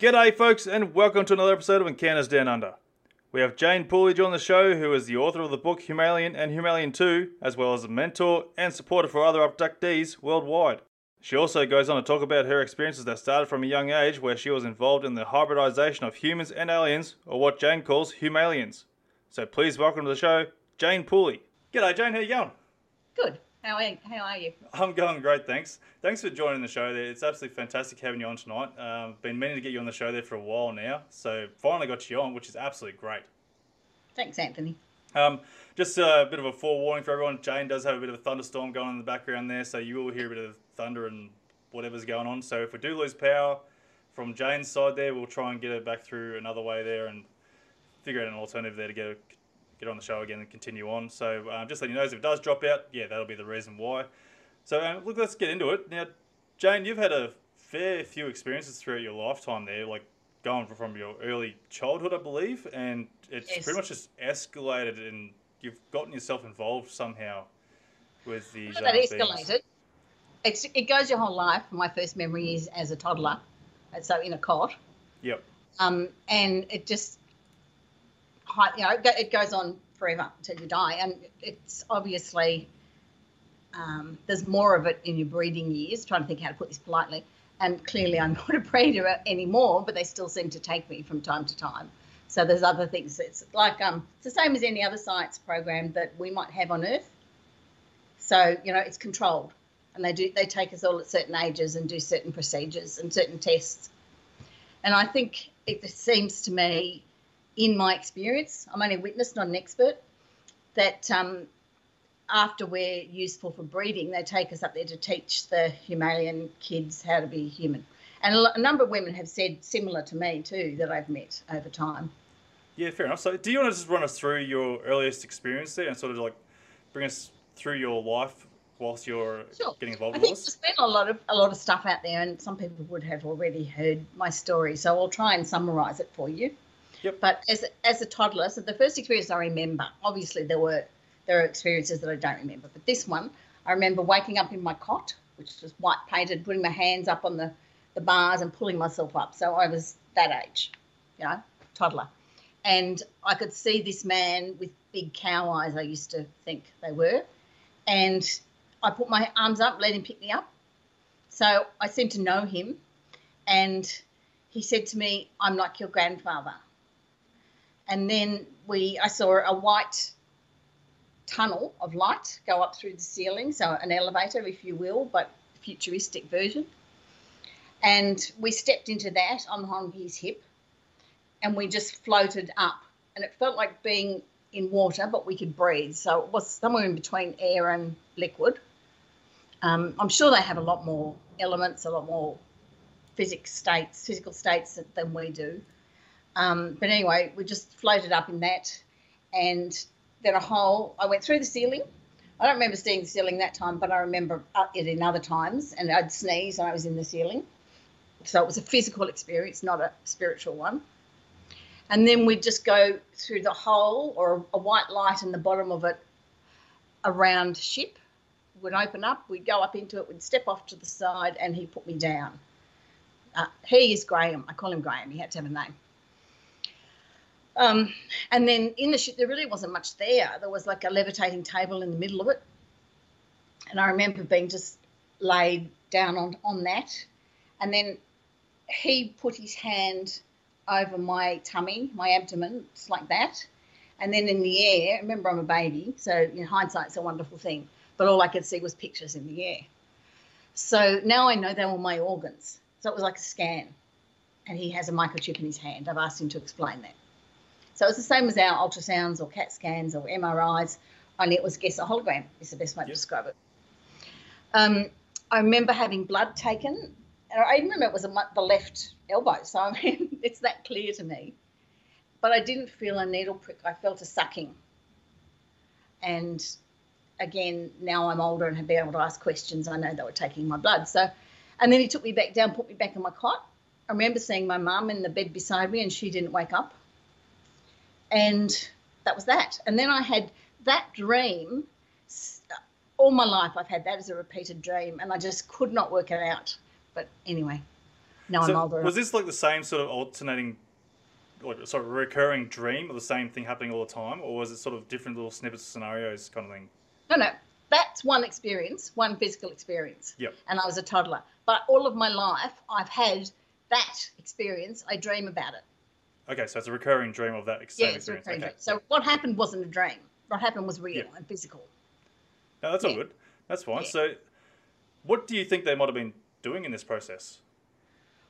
G'day, folks, and welcome to another episode of Encounters Down Under. We have Jane Pooley on the show, who is the author of the book Humalian and Humalian 2, as well as a mentor and supporter for other abductees worldwide. She also goes on to talk about her experiences that started from a young age, where she was involved in the hybridization of humans and aliens, or what Jane calls Humalians. So please welcome to the show, Jane Pooley. G'day, Jane. How you going? Good. How are, how are you? I'm going great, thanks. Thanks for joining the show. There, it's absolutely fantastic having you on tonight. Um, been meaning to get you on the show there for a while now, so finally got you on, which is absolutely great. Thanks, Anthony. Um, just a bit of a forewarning for everyone. Jane does have a bit of a thunderstorm going on in the background there, so you will hear a bit of thunder and whatever's going on. So if we do lose power from Jane's side there, we'll try and get her back through another way there and figure out an alternative there to get her, get on the show again and continue on. So um, just letting you know, if it does drop out, yeah, that'll be the reason why. So um, look, let's get into it now. Jane, you've had a fair few experiences throughout your lifetime there, like going from your early childhood, I believe, and it's Yes. pretty much just escalated, and you've gotten yourself involved somehow with these. That uh, escalated. It's, it goes your whole life. My first memory is as a toddler, so in a cot, Yep. um, and it just, hi- you know, it it goes on forever until you die, and it's obviously um, there's more of it in your breeding years. Trying to think how to put this politely, and clearly I'm not a breeder anymore, but they still seem to take me from time to time. So there's other things. It's like um, it's the same as any other science program that we might have on Earth. So you know, it's controlled, and they do they take us all at certain ages and do certain procedures and certain tests. And I think it seems to me, in my experience, I'm only a witness, not an expert, that um, after we're useful for breeding, they take us up there to teach the Humalian kids how to be human. And a, number of women have said similar to me too that I've met over time. Yeah, fair enough. So, do you want to just run us through your earliest experience there and sort of like bring us through your life whilst you're Sure. getting involved I think there's been a lot of a lot of stuff out there, and some people would have already heard my story. So I'll try and summarise it for you. Yep. But as as a toddler, so the first experience I remember, obviously there were there are experiences that I don't remember, but this one I remember waking up in my cot, which was white painted, putting my hands up on the the bars and pulling myself up. So I was that age, you know, toddler, and I could see this man with big cow eyes. I used to think they were, and I put my arms up, let him pick me up. So I seemed to know him, and he said to me, "I'm like your grandfather." And then we, I saw a white tunnel of light go up through the ceiling, so an elevator, if you will, but futuristic version. And we stepped into that on, on his hip, and we just floated up, and it felt like being in water, but we could breathe. So it was somewhere in between air and liquid. Um, I'm sure they have a lot more elements, a lot more physics states, physical states than we do. Um, but anyway, we just floated up in that, and then a hole. I went through the ceiling. I don't remember seeing the ceiling that time, but I remember uh, it in other times, and I'd sneeze and I was in the ceiling. So it was a physical experience, not a spiritual one. And then we'd just go through the hole or a white light in the bottom of it, a round ship would open up. We'd go up into it. We'd step off to the side, and he put me down. Uh, he is Graham. I call him Graham. He had to have a name. Um, and then in the ship, there really wasn't much there. There was like a levitating table in the middle of it. And I remember being just laid down on, on that. and then he put his hand over my tummy, my abdomen, just like that. And then in the air, remember I'm a baby, so in hindsight's a wonderful thing. But all I could see was pictures in the air. So now I know they were my organs. So it was like a scan. And he has a microchip in his hand. I've asked him to explain that. So it's the same as our ultrasounds or CAT scans or MRIs, only it was, guess, a hologram is the best way to describe it. Um, I remember having blood taken, and I even remember it was a, the left elbow, so I mean, it's that clear to me. But I didn't feel a needle prick, I felt a sucking. And again, now I'm older and have been able to ask questions, I know they were taking my blood. So, and then he took me back down, put me back in my cot. I remember seeing my mum in the bed beside me, and she didn't wake up. And that was that. And then I had that dream. Uh, all my life, I've had that as a repeated dream, and I just could not work it out. But anyway, now I'm older. was this like the same sort of alternating, sort of recurring dream, or the same thing happening all the time, or was it sort of different little snippets, of scenarios, kind of thing? No, no, that's one experience, one physical experience. Yep. And I was a toddler. But all of my life, I've had that experience. I dream about it. Okay, so it's a recurring dream of that Yeah, same it's a experience. recurring okay. dream. So what happened wasn't a dream. What happened was real Yeah. and physical. No, that's all Yeah. good. That's fine. Yeah. So, what do you think they might have been doing in this process?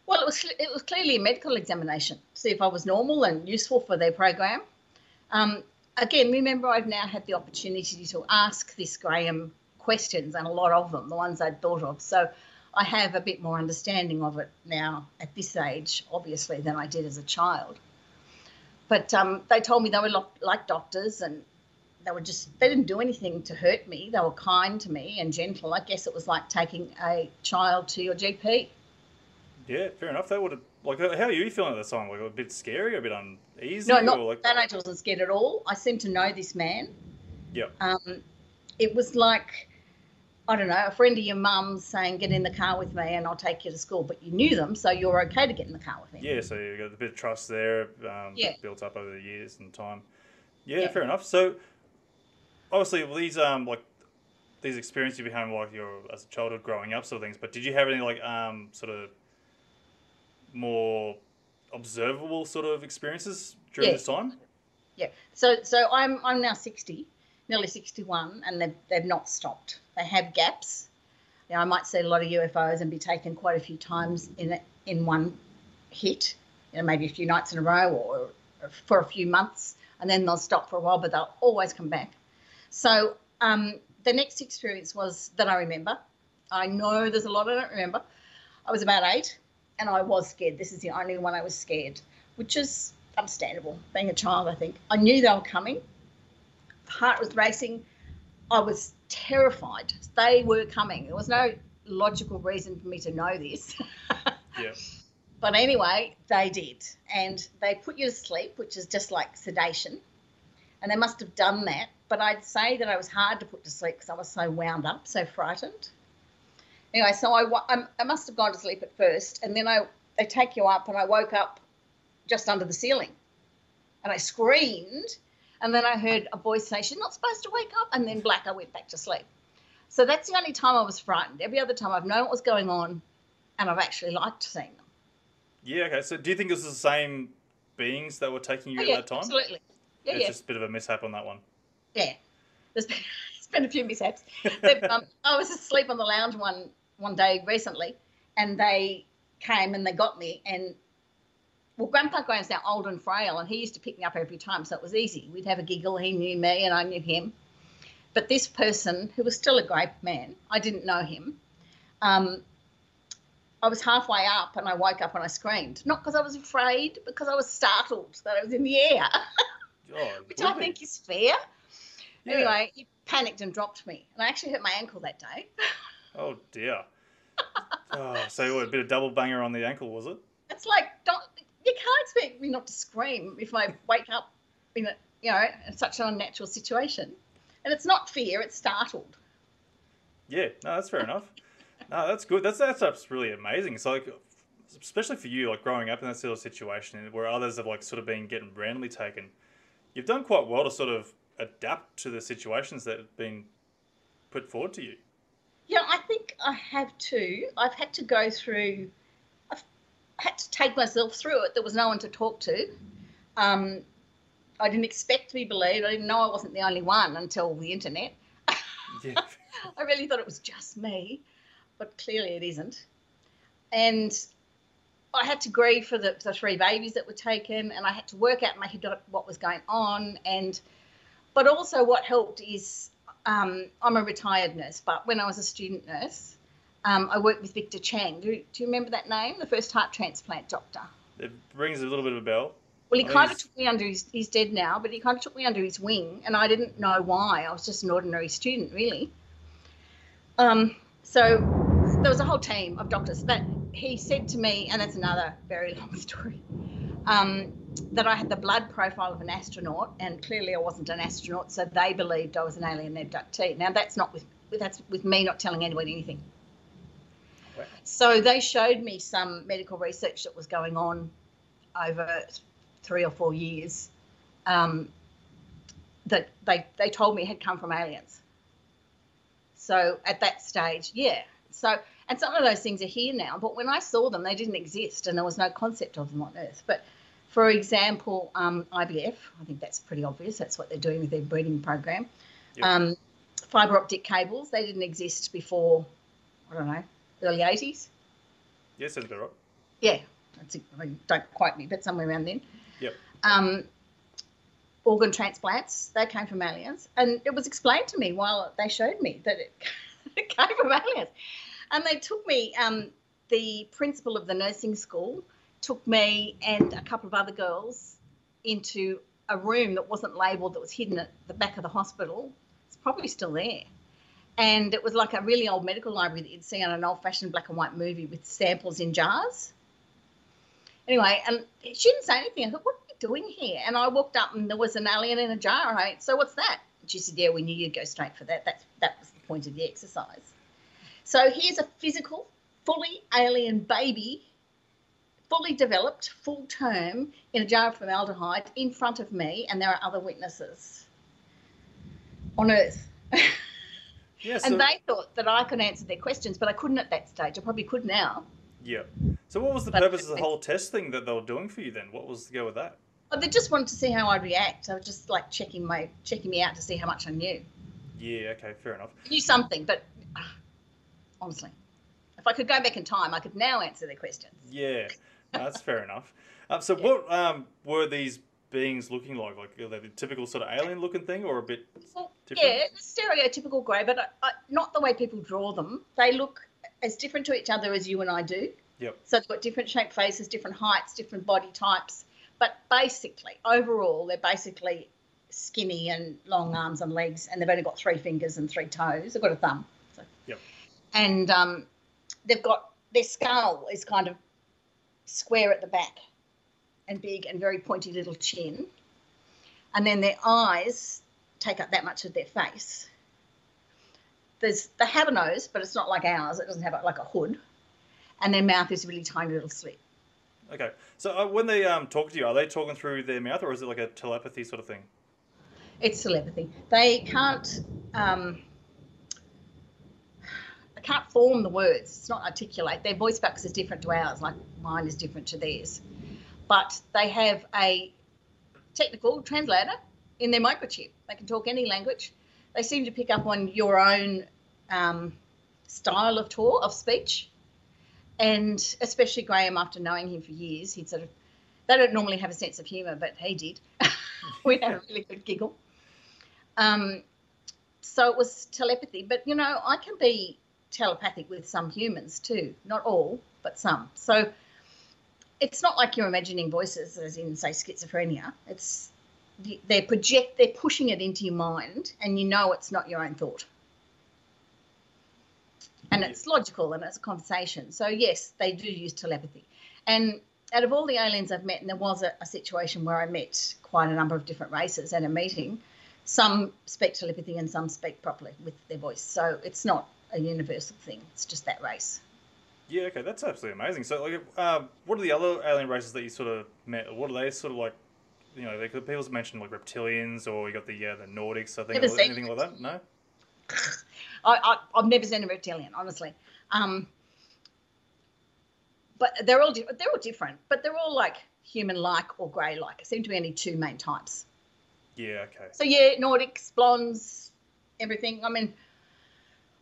Well, it was it was clearly a medical examination to see if I was normal and useful for their program. Um, again, remember I've now had the opportunity to ask this Graham questions and a lot of them, the ones I'd thought of. So I have a bit more understanding of it now at this age, obviously, than I did as a child. But um, they told me they were lo- like doctors and they were just, they didn't do anything to hurt me. They were kind to me and gentle. I guess it was like taking a child to your GP. Yeah, fair enough. That would have like. How are you feeling at the time? Like a bit scary, a bit uneasy, No, or not like that age. I wasn't scared at all. I seemed to know this man. yeah, Um, it was like, I don't know, a friend of your mum's saying, "Get in the car with me, and I'll take you to school." But you knew them, so you're okay to get in the car with him. yeah. So you've got a bit of trust there, um, Yeah. built up over the years and time. Yeah, Yeah. fair enough. So, obviously, well, these um like these experiences you've been having like your as a childhood growing up sort of things. But did you have any like um sort of more observable sort of experiences during Yeah. this time? Yeah. So, so I'm I'm now 60, nearly 61, and they've they've not stopped. They have gaps. Know, I might see a lot of UFOs and be taken quite a few times in in one hit. You know, maybe a few nights in a row or, or for a few months, and then they'll stop for a while, but they'll always come back. So um, the next experience was that I remember. I know there's a lot I don't remember. I was about eight, and I was scared. This is the only one I was scared, which is understandable. Being a child, I think I knew they were coming. Heart was racing. I was terrified. They were coming. There was no logical reason for me to know this. Yeah. But anyway, they did. And they put you to sleep, which is just like sedation. And they must have done that. But I'd say that I was hard to put to sleep because I was so wound up, so frightened. Anyway, so I, I must have gone to sleep at first. And then I, they take you up, and I woke up just under the ceiling. And I screamed. And then I heard a voice say, She's not supposed to wake up. And then black, I went back to sleep. So that's the only time I was frightened. Every other time I've known what was going on and I've actually liked seeing them. Yeah. Okay. So, do you think it was the same beings that were taking you Oh, at yeah, that time? absolutely. Yeah, it's yeah, just a bit of a mishap on that one. yeah. There's been, there's been a few mishaps. They've, um, I was asleep on the lounge one one day recently, and they came and they got me. And well, Grandpa Graham's now old and frail, and he used to pick me up every time, so it was easy. We'd have a giggle. He knew me, and I knew him. But this person, who was still a great man, I didn't know him. Um, I was halfway up, and I woke up and I screamed, not because I was afraid, because I was startled that I was in the air. Oh, which I think is fair. Yeah. Anyway, he panicked and dropped me, and I actually hurt my ankle that day. Oh dear. oh, so a bit of double banger on the ankle, was it? It's like, don't you can't expect me not to scream if I wake up in a you know in such an unnatural situation, and it's not fear; it's startled. Yeah, no, that's fair enough. No, that's good. That's that's, that's really amazing. It's like, especially for you, like growing up in that sort of situation where others have like sort of been getting randomly taken. You've done quite well to sort of adapt to the situations that have been put forward to you. Yeah, I think I have too. I've had to go through had to take myself through it. There was no one to talk to. Um, I didn't expect to be believed. I didn't know I wasn't the only one until the internet. Yeah. I really thought it was just me, but clearly it isn't. And I had to grieve for the, the three babies that were taken, and I had to work out in my head what was going on. And but also what helped is um, I'm a retired nurse, but when I was a student nurse, um, I worked with Victor Chang. Do, do you remember that name? The first heart transplant doctor. It rings a little bit of a bell. Well, he I kind of took me under his, he's dead now, but he kind of took me under his wing, and I didn't know why. I was just an ordinary student, really. Um, so there was a whole team of doctors that he said to me, and that's another very long story, um, that I had the blood profile of an astronaut, and clearly I wasn't an astronaut, so they believed I was an alien abductee. Now that's not with that's with me not telling anybody anything. So they showed me some medical research that was going on over three or four years um, that they, they told me had come from aliens. So at that stage, yeah. So and some of those things are here now, but when I saw them, they didn't exist, and there was no concept of them on Earth. But for example, um, IVF, I think that's pretty obvious. That's what they're doing with their breeding program. Yep. Um, fiber optic cables, they didn't exist before, I don't know, early 80s. Yeah, sounds about right. Yeah, that's it. I mean, don't quote me, but somewhere around then. Yep. Um, organ transplants, they came from aliens. And it was explained to me while they showed me that it, it came from aliens. And they took me, um, the principal of the nursing school took me and a couple of other girls into a room that wasn't labelled, that was hidden at the back of the hospital. It's probably still there. And it was like a really old medical library that you'd see on an old fashioned black and white movie with samples in jars. Anyway, and she didn't say anything. I thought, what are you doing here? And I walked up and there was an alien in a jar. And I went, so what's that? And she said, yeah, we knew you'd go straight for that. That's, that was the point of the exercise. So here's a physical, fully alien baby, fully developed, full term, in a jar of formaldehyde in front of me, and there are other witnesses on Earth. Yeah, so, and they thought that I could answer their questions, but I couldn't at that stage. I probably could now. yeah. So what was the But- purpose of the whole test thing that they were doing for you then? What was the go with that? But they just wanted to see how I'd react. I was just like checking my checking me out to see how much I knew. Yeah, okay, fair enough. I knew something, but honestly, if I could go back in time, I could now answer their questions. Yeah, that's fair enough. Um, so what um, were these beings looking like? Like are they the typical sort of alien looking thing or a bit Well, yeah, stereotypical grey, but I, I, not the way people draw them. They look as different to each other as you and I do. Yep. So they've got different shaped faces, different heights, different body types. But basically, overall, they're basically skinny and long arms and legs, and they've only got three fingers and three toes. They've got a thumb. So. Yep. And um, they've got their skull is kind of square at the back and big and very pointy little chin. And then their eyes take up that much of their face. There's they have a nose, but it's not like ours. It doesn't have like a hood. And their mouth is a really tiny little slit. Okay. So uh, when they um, talk to you, are they talking through their mouth or is it like a telepathy sort of thing? It's telepathy. They can't. Um, they can't form the words. It's not articulate. Their voice box is different to ours. Like mine is different to theirs. But they have a technical translator in their microchip. They can talk any language. They seem to pick up on your own um, style of talk of speech, and especially Graham. After knowing him for years, he'd sort of. They don't normally have a sense of humour, but he did. we had a really good giggle. Um, so it was telepathy, but you know, I can be telepathic with some humans too. Not all, but some. So it's not like you're imagining voices, as in say schizophrenia. It's they're project they're pushing it into your mind, and you know it's not your own thought. And it's logical and it's a conversation. So yes, they do use telepathy. And out of all the aliens I've met, and there was a, a situation where I met quite a number of different races at a meeting, some speak telepathy and some speak properly with their voice. So it's not a universal thing. It's just that race. Yeah, okay, that's absolutely amazing. So, like, uh, what are the other alien races that you sort of met? What are they sort of like? You know, they could, people mentioned like reptilians, or you got the uh, the Nordics. I think or anything like that. No. I, I, I've never seen a reptilian, honestly. Um, but they're all di- they're all different, but they're all like human-like or grey-like. It seem to be only two main types. Yeah. Okay. So yeah, Nordics, blondes, everything. I mean,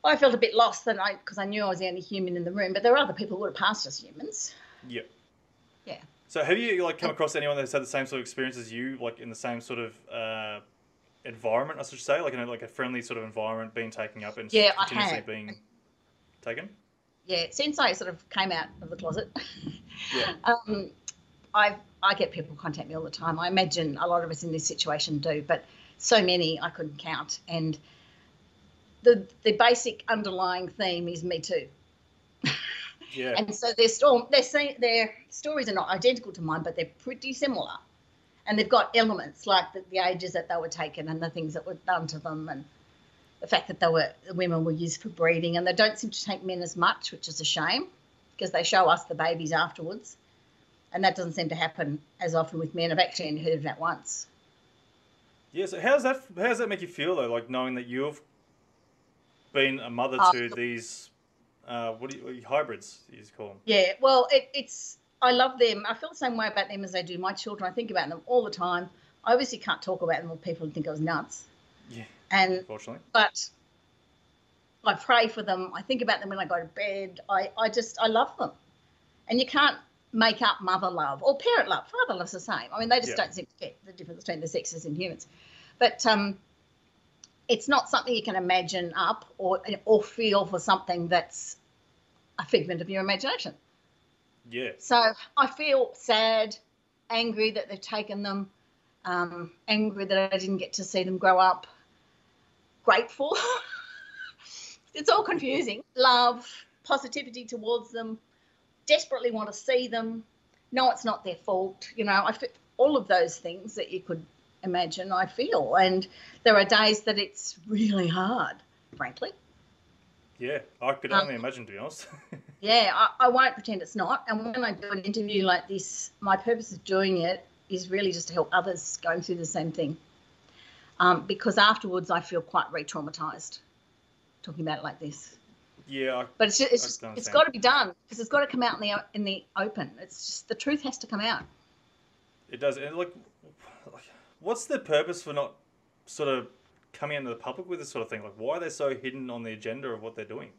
I felt a bit lost that I because I knew I was the only human in the room, but there were other people who would have passed as humans. Yeah. Yeah. So have you like come across anyone that's had the same sort of experience as you, like in the same sort of uh, environment, I should say, like in a, like a friendly sort of environment, being taken up and Yeah, I continuously have. being taken? Yeah, since I sort of came out of the closet, Yeah. um, I I get people contact me all the time. I imagine a lot of us in this situation do, but so many I couldn't count. And the the basic underlying theme is Me Too. Yeah. And so their storm, their their stories are not identical to mine, but they're pretty similar. And they've got elements like the, the ages that they were taken and the things that were done to them, and the fact that they were the women were used for breeding, and they don't seem to take men as much, which is a shame, because they show us the babies afterwards, and that doesn't seem to happen as often with men. I've actually only heard of that once. Yeah, so how's that? How does that make you feel though? Like knowing that you've been a mother Uh, to these, uh, what do you, what do you- hybrids? You call them? Yeah, well, it, it's I love them. I feel the same way about them as I do my children. I think about them all the time. I obviously can't talk about them, or people would think I was nuts. Yeah, And unfortunately. but I pray for them. I think about them when I go to bed. I, I just I love them, and you can't make up mother love or parent love. Father love's the same. I mean, they just Yeah. don't seem to get the difference between the sexes in humans. But um, it's not something you can imagine up or or feel for something that's a figment of your imagination. Yeah, So I feel sad, angry that they've taken them, um, angry that I didn't get to see them grow up, grateful. it's all confusing. Love, positivity towards them, desperately want to see them. No, it's not their fault. You know, I feel all of those things that you could imagine. I feel, and there are days that it's really hard, frankly. yeah. I could Um, only imagine, to be honest. Yeah, I, I won't pretend it's not. And when I do an interview like this, my purpose of doing it is really just to help others going through the same thing. Um, because afterwards, I feel quite re-traumatized talking about it like this. yeah, I, But it's just, it's, just, it's got to be done because it's got to come out in the in the open. It's just the truth has to come out. it does. And like, like, what's the purpose for not sort of coming into the public with this sort of thing? Like, why are they so hidden on the agenda of what they're doing?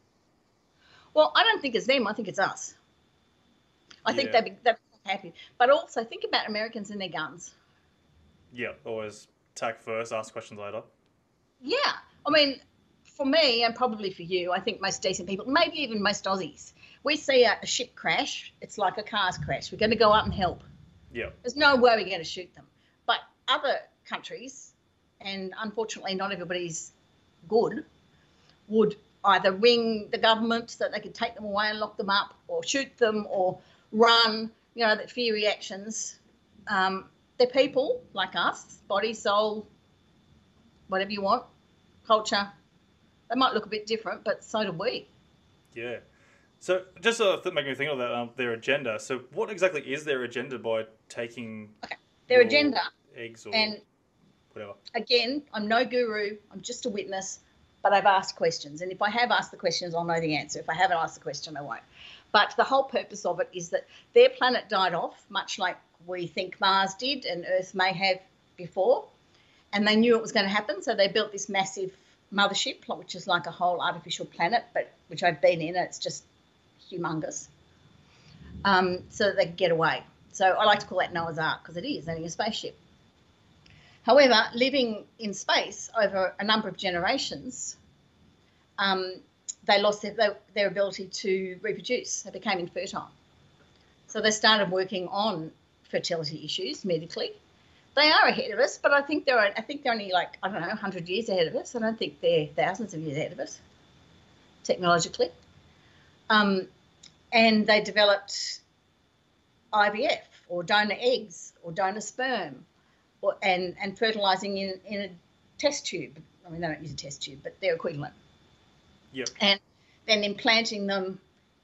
Well, I don't think it's them. I think it's us. I think they'd be, they'd be happy. But also think about Americans and their guns. Yeah, always attack first, ask questions later. Yeah, I mean, for me and probably for you, I think most decent people, maybe even most Aussies, we see a, a ship crash. It's like a car's crash. We're going to go up and help. Yeah, There's no way we're going to shoot them. Other countries, and unfortunately not everybody's good, would either ring the government so that they could take them away and lock them up, or shoot them, or run. You know, that fear reactions. Um, they're people like us, body, soul, whatever you want, culture. They might look a bit different, but so do we. yeah. So just uh, th- making me think of that, um, their agenda. So what exactly is their agenda by taking Their your agenda, eggs or and whatever? again, I'm no guru, I'm just a witness, but I've asked questions. And if I have asked the questions, I'll know the answer. If I haven't asked the question, I won't. But the whole purpose of it is that their planet died off, much like we think Mars did and Earth may have before. And they knew it was going to happen. So they built this massive mothership, which is like a whole artificial planet, but which I've been in. And it's just humongous. Um, so that they could get away. So I like to call that Noah's Ark because it is only a spaceship. However, living in space over a number of generations, um, they lost their, their, ability to reproduce. They became infertile. So they started working on fertility issues medically. They are ahead of us, but I think they're I think they're only like I don't know 100 years ahead of us. I don't think they're thousands of years ahead of us technologically. Um, and they developed IVF or donor eggs or donor sperm or, and, and fertilizing in, in a test tube. I mean, they don't use a test tube, but they're equivalent. Yep. And then implanting them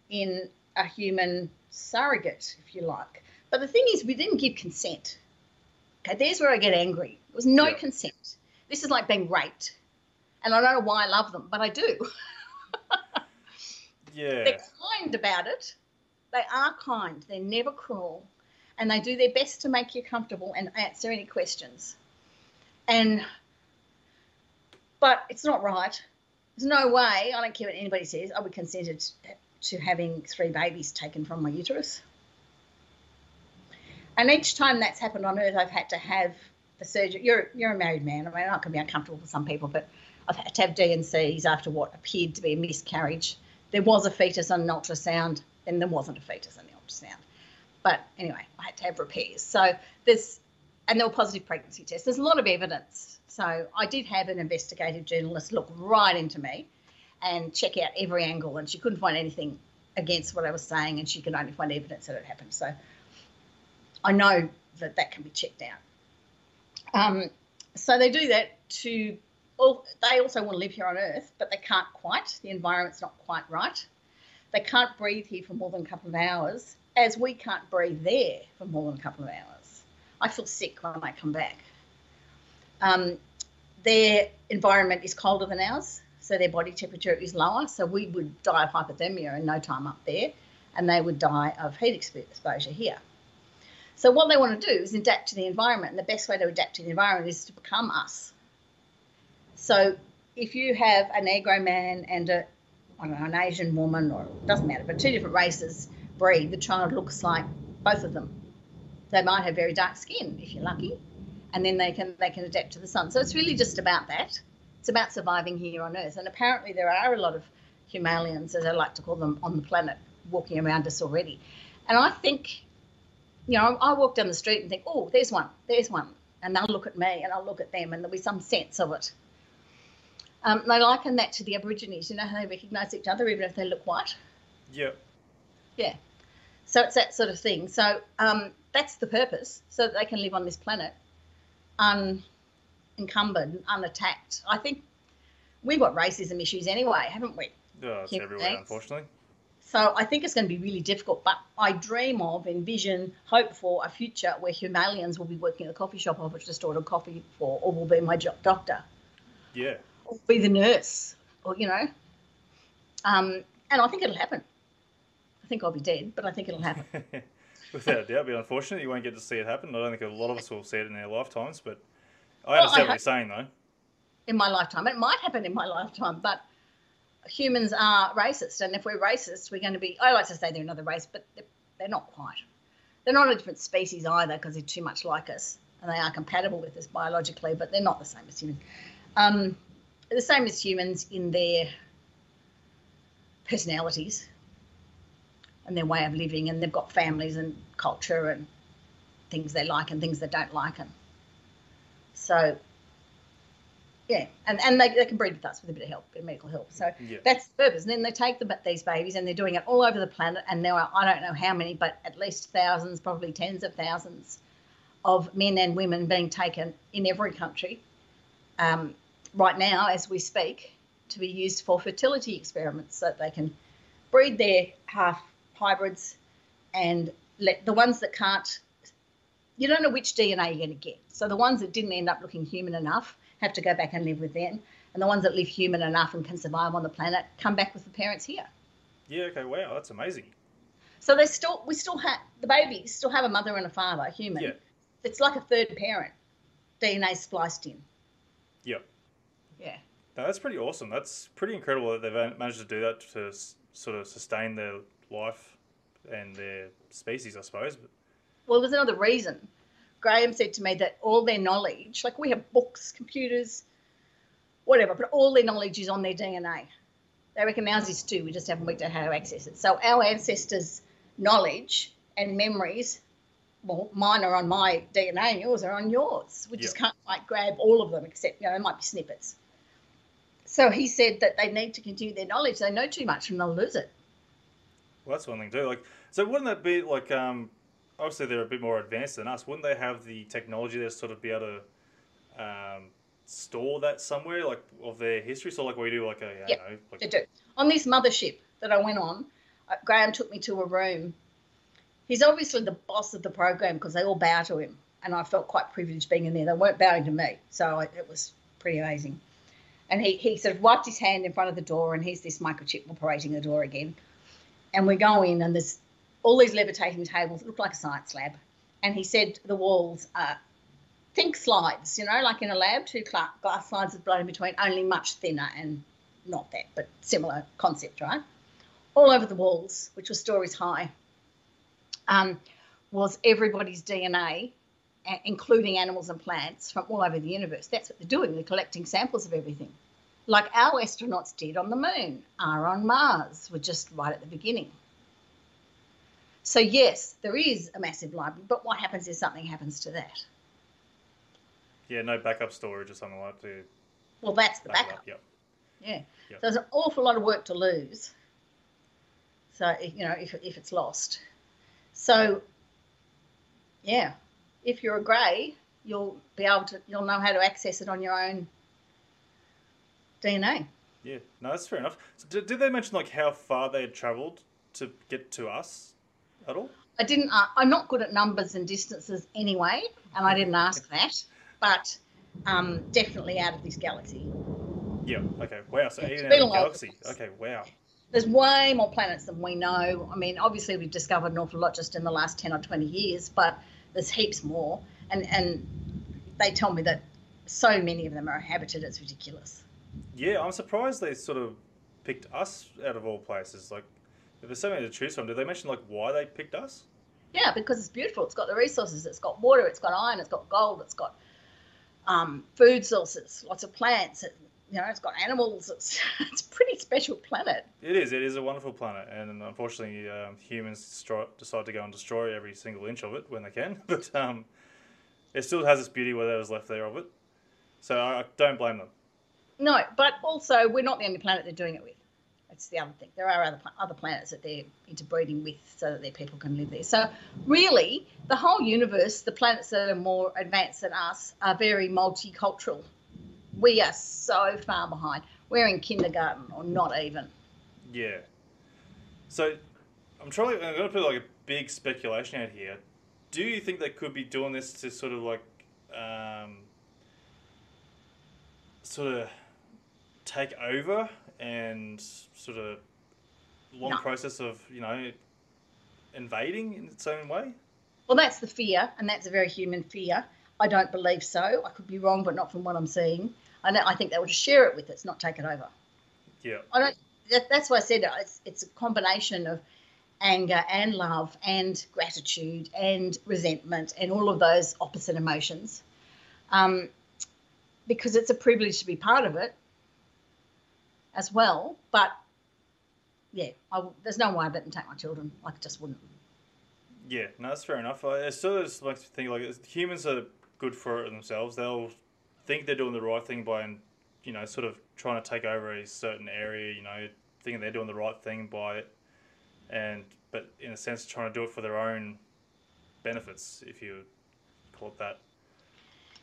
in a human surrogate, if you like. But the thing is, we didn't give consent. Okay, there's where I get angry. There was no Yeah. consent. This is like being raped. And I don't know why I love them, but I do. Yeah. They're kind about it. They are kind. They're never cruel, and they do their best to make you comfortable and answer any questions. And but it's not right. There's no way. I don't care what anybody says. I would consent to having three babies taken from my uterus. And each time that's happened on Earth, I've had to have the surgery. You're you're a married man. I mean, that can be uncomfortable for some people, but I've had to have D&Cs after what appeared to be a miscarriage. There was a fetus on an ultrasound, and there wasn't a fetus on the ultrasound. But anyway, I had to have repairs. So there's, and there were positive pregnancy tests. There's a lot of evidence. So I did have an investigative journalist look right into me and check out every angle, and she couldn't find anything against what I was saying, and she could only find evidence that it happened. So I know that that can be checked out. Um, so they do that to well, they also want to live here on Earth, but they can't quite. The environment's not quite right. They can't breathe here for more than a couple of hours, as we can't breathe there for more than a couple of hours. I feel sick when I come back. Um, their environment is colder than ours, so their body temperature is lower. So we would die of hypothermia in no time up there, and they would die of heat exposure here. So what they want to do is adapt to the environment, and the best way to adapt to the environment is to become us. So if you have a Negro man and know, an Asian woman, or it doesn't matter, but two different races breed, the child looks like both of them. They might have very dark skin if you're lucky, and then they can they can adapt to the sun. So it's really just about that. It's about surviving here on Earth. And apparently there are a lot of Humalians, as I like to call them, on the planet walking around us already. And I think, you know, I walk down the street and think, oh, there's one, there's one. And they'll look at me and I'll look at them and there'll be some sense of it. Um, they liken that to the Aborigines. You know how they recognise each other even if they look white. Yeah. Yeah. So it's that sort of thing. So um, that's the purpose, so that they can live on this planet unencumbered, unattacked. I think we've got racism issues anyway, haven't we? Oh, it's everywhere, unfortunately. So I think it's going to be really difficult, but I dream of, envision, hope for a future where Humalians will be working at the coffee shop I've just ordered coffee for, or will be my doctor. Yeah or be the nurse, or you know. Um, and I think it'll happen. I think I'll be dead, but I think it'll happen. Without a doubt, it'll be unfortunate you won't get to see it happen. I don't think a lot of us will see it in our lifetimes, but I understand well, I what you're saying, though. In my lifetime, it might happen in my lifetime, but humans are racist, and if we're racist, we're going to be. I like to say they're another race, but they're, they're not quite. They're not a different species either, because they're too much like us, and they are compatible with us biologically, but they're not the same as humans. Um, the same as humans in their personalities and their way of living, and they've got families and culture and things they like and things they don't like. And so, yeah, and, and they, they can breed with us with a bit of help, bit of medical help. So yeah. that's the purpose. And then they take the, these babies and they're doing it all over the planet. And there are, I don't know how many, but at least thousands, probably tens of thousands of men and women being taken in every country. Um, right now as we speak to be used for fertility experiments so that they can breed their half hybrids and let the ones that can't you don't know which DNA you're going to get. So the ones that didn't end up looking human enough have to go back and live with them, and the ones that live human enough and can survive on the planet come back with the parents here. Yeah. Okay. Wow. That's amazing. So they still we still have the babies still have a mother and a father, human. Yeah. It's like a third parent, DNA spliced in. Yep. Yeah. No, that's pretty awesome. That's pretty incredible that they've managed to do that to sort of sustain their life and their species, I suppose. But... Well, there's another reason. Graham said to me that all their knowledge, like we have books, computers, whatever, but all their knowledge is on their DNA. They reckon ours is too. We just haven't worked out how to access it. So our ancestors' knowledge and memories, well, mine are on my DNA and yours are on yours. We just can't like grab all of them, except you know, there might be snippets. So he said that they need to continue their knowledge. They know too much and they'll lose it. Well, that's one thing too. Like, so wouldn't that be like? Um, obviously, they're a bit more advanced than us. Wouldn't they have the technology there to sort of be able to um, store that somewhere, like of their history? So, like we do, like a yeah, know, like... they do. On this mothership that I went on, uh, Graham took me to a room. He's obviously the boss of the program because they all bow to him, and I felt quite privileged being in there. They weren't bowing to me, so it was pretty amazing. And he, he sort of wiped his hand in front of the door, and here's this microchip operating the door again. And we go in, and there's all these levitating tables. It looked like a science lab. And he said the walls are think slides, you know, like in a lab, two glass slides with blown in between, only much thinner and not that, but similar concept, right? All over the walls, which was stories high, um, was everybody's DNA, including animals and plants from all over the universe. That's what they're doing. They're collecting samples of everything, like our astronauts did on the moon, are on Mars. We're just right at the beginning. So yes, there is a massive library, but what happens if something happens to that? Yeah, no backup storage or something like that Well, that's the back backup. up. Yep. Yeah. Yep. So there's an awful lot of work to lose. So you know, if if it's lost, so yeah, if you're a grey, you'll be able to you'll know how to access it on your own DNA. Yeah, no, that's fair enough. So did, did they mention like how far they had travelled to get to us at all? I didn't. Uh, I'm not good at numbers and distances anyway, and I didn't ask that. But um, definitely out of this galaxy. Yeah. Okay. Wow. So Yeah, even out of the galaxy. Okay. Wow. There's way more planets than we know. I mean, obviously we've discovered an awful lot just in the last ten or twenty years, but there's heaps more. And and they tell me that so many of them are inhabited. It's ridiculous. Yeah, I'm surprised they sort of picked us out of all places. Like, if there's so many to choose from, did they mention like why they picked us? Yeah, because it's beautiful. It's got the resources. It's got water. It's got iron. It's got gold. It's got um, food sources. Lots of plants. It, you know, it's got animals. It's it's a pretty special planet. It is. It is a wonderful planet, and unfortunately, um, humans decide to go and destroy every single inch of it when they can. But um, it still has its beauty, where there was left there of it. So I, I don't blame them. No, but also we're not the only planet they're doing it with. That's the other thing. There are other other planets that they're interbreeding with, so that their people can live there. So really, the whole universe, the planets that are more advanced than us, are very multicultural. We are so far behind. We're in kindergarten, or not even. Yeah. So I'm trying. I'm going to put like a big speculation out here. Do you think they could be doing this to sort of like, um, sort of take over and sort of long No. process of you know invading in its own way? Well, that's the fear, and that's a very human fear. I don't believe so. I could be wrong, but not from what I'm seeing. I, I think they would share it with us, not take it over. Yeah. I don't. That, that's why I said it's, it's a combination of anger and love and gratitude and resentment and all of those opposite emotions, um, because it's a privilege to be part of it as well. But yeah, I, there's no way I'd let them take my children. I just wouldn't. Yeah, no, that's fair enough. I, it sort of makes me think like humans are good for it themselves. They'll think they're doing the right thing by, you know, sort of trying to take over a certain area. You know, thinking they're doing the right thing by it, and but in a sense trying to do it for their own benefits, if you call it that.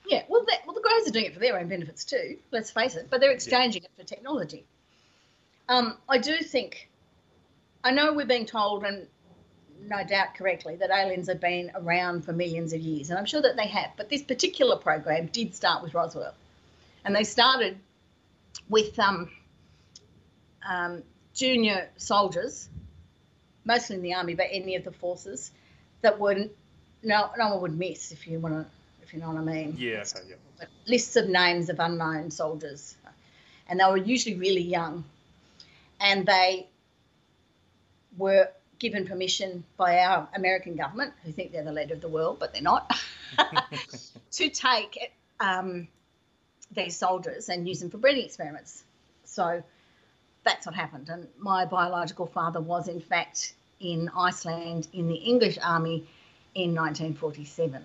Yeah, well, that, well, the Greys are doing it for their own benefits too. Let's face it, but they're exchanging it for technology. Um, I do think, I know we're being told, and no doubt correctly, that aliens have been around for millions of years, and I'm sure that they have. But this particular program did start with Roswell, and they started with um, um, junior soldiers, mostly in the army, but any of the forces that would no no one would miss if you want to if you know what I mean. Yeah. Okay. Yeah. Lists of names of unknown soldiers, and they were usually really young, and they were given permission by our American government, who think they're the leader of the world, but they're not, to take um, these soldiers and use them for breeding experiments. So that's what happened. And my biological father was, in fact, in Iceland in the English army in 1947.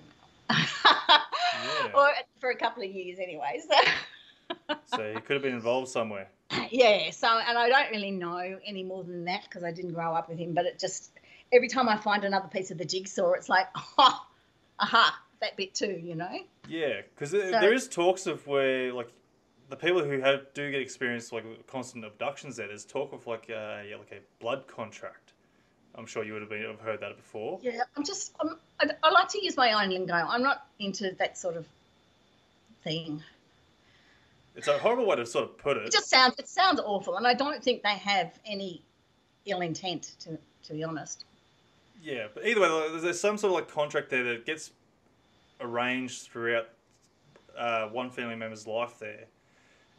or for a couple of years, anyway. So, So he could have been involved somewhere. Yeah. So, and I don't really know any more than that because I didn't grow up with him. But it just every time I find another piece of the jigsaw, it's like, oh, aha, that bit too, you know. Yeah, because So- there is talks of where like the people who have do get experience like constant abductions. There, there's talk of like uh, yeah, like a blood contract. I'm sure you would have been have heard that before. Yeah, I'm just, I'm, I, I like to use my own lingo. I'm not into that sort of thing. It's a horrible way to sort of put it. It just sounds, it sounds awful, and I don't think they have any ill intent, to to be honest. Yeah, but either way, there's some sort of like contract there that gets arranged throughout uh, one family member's life there,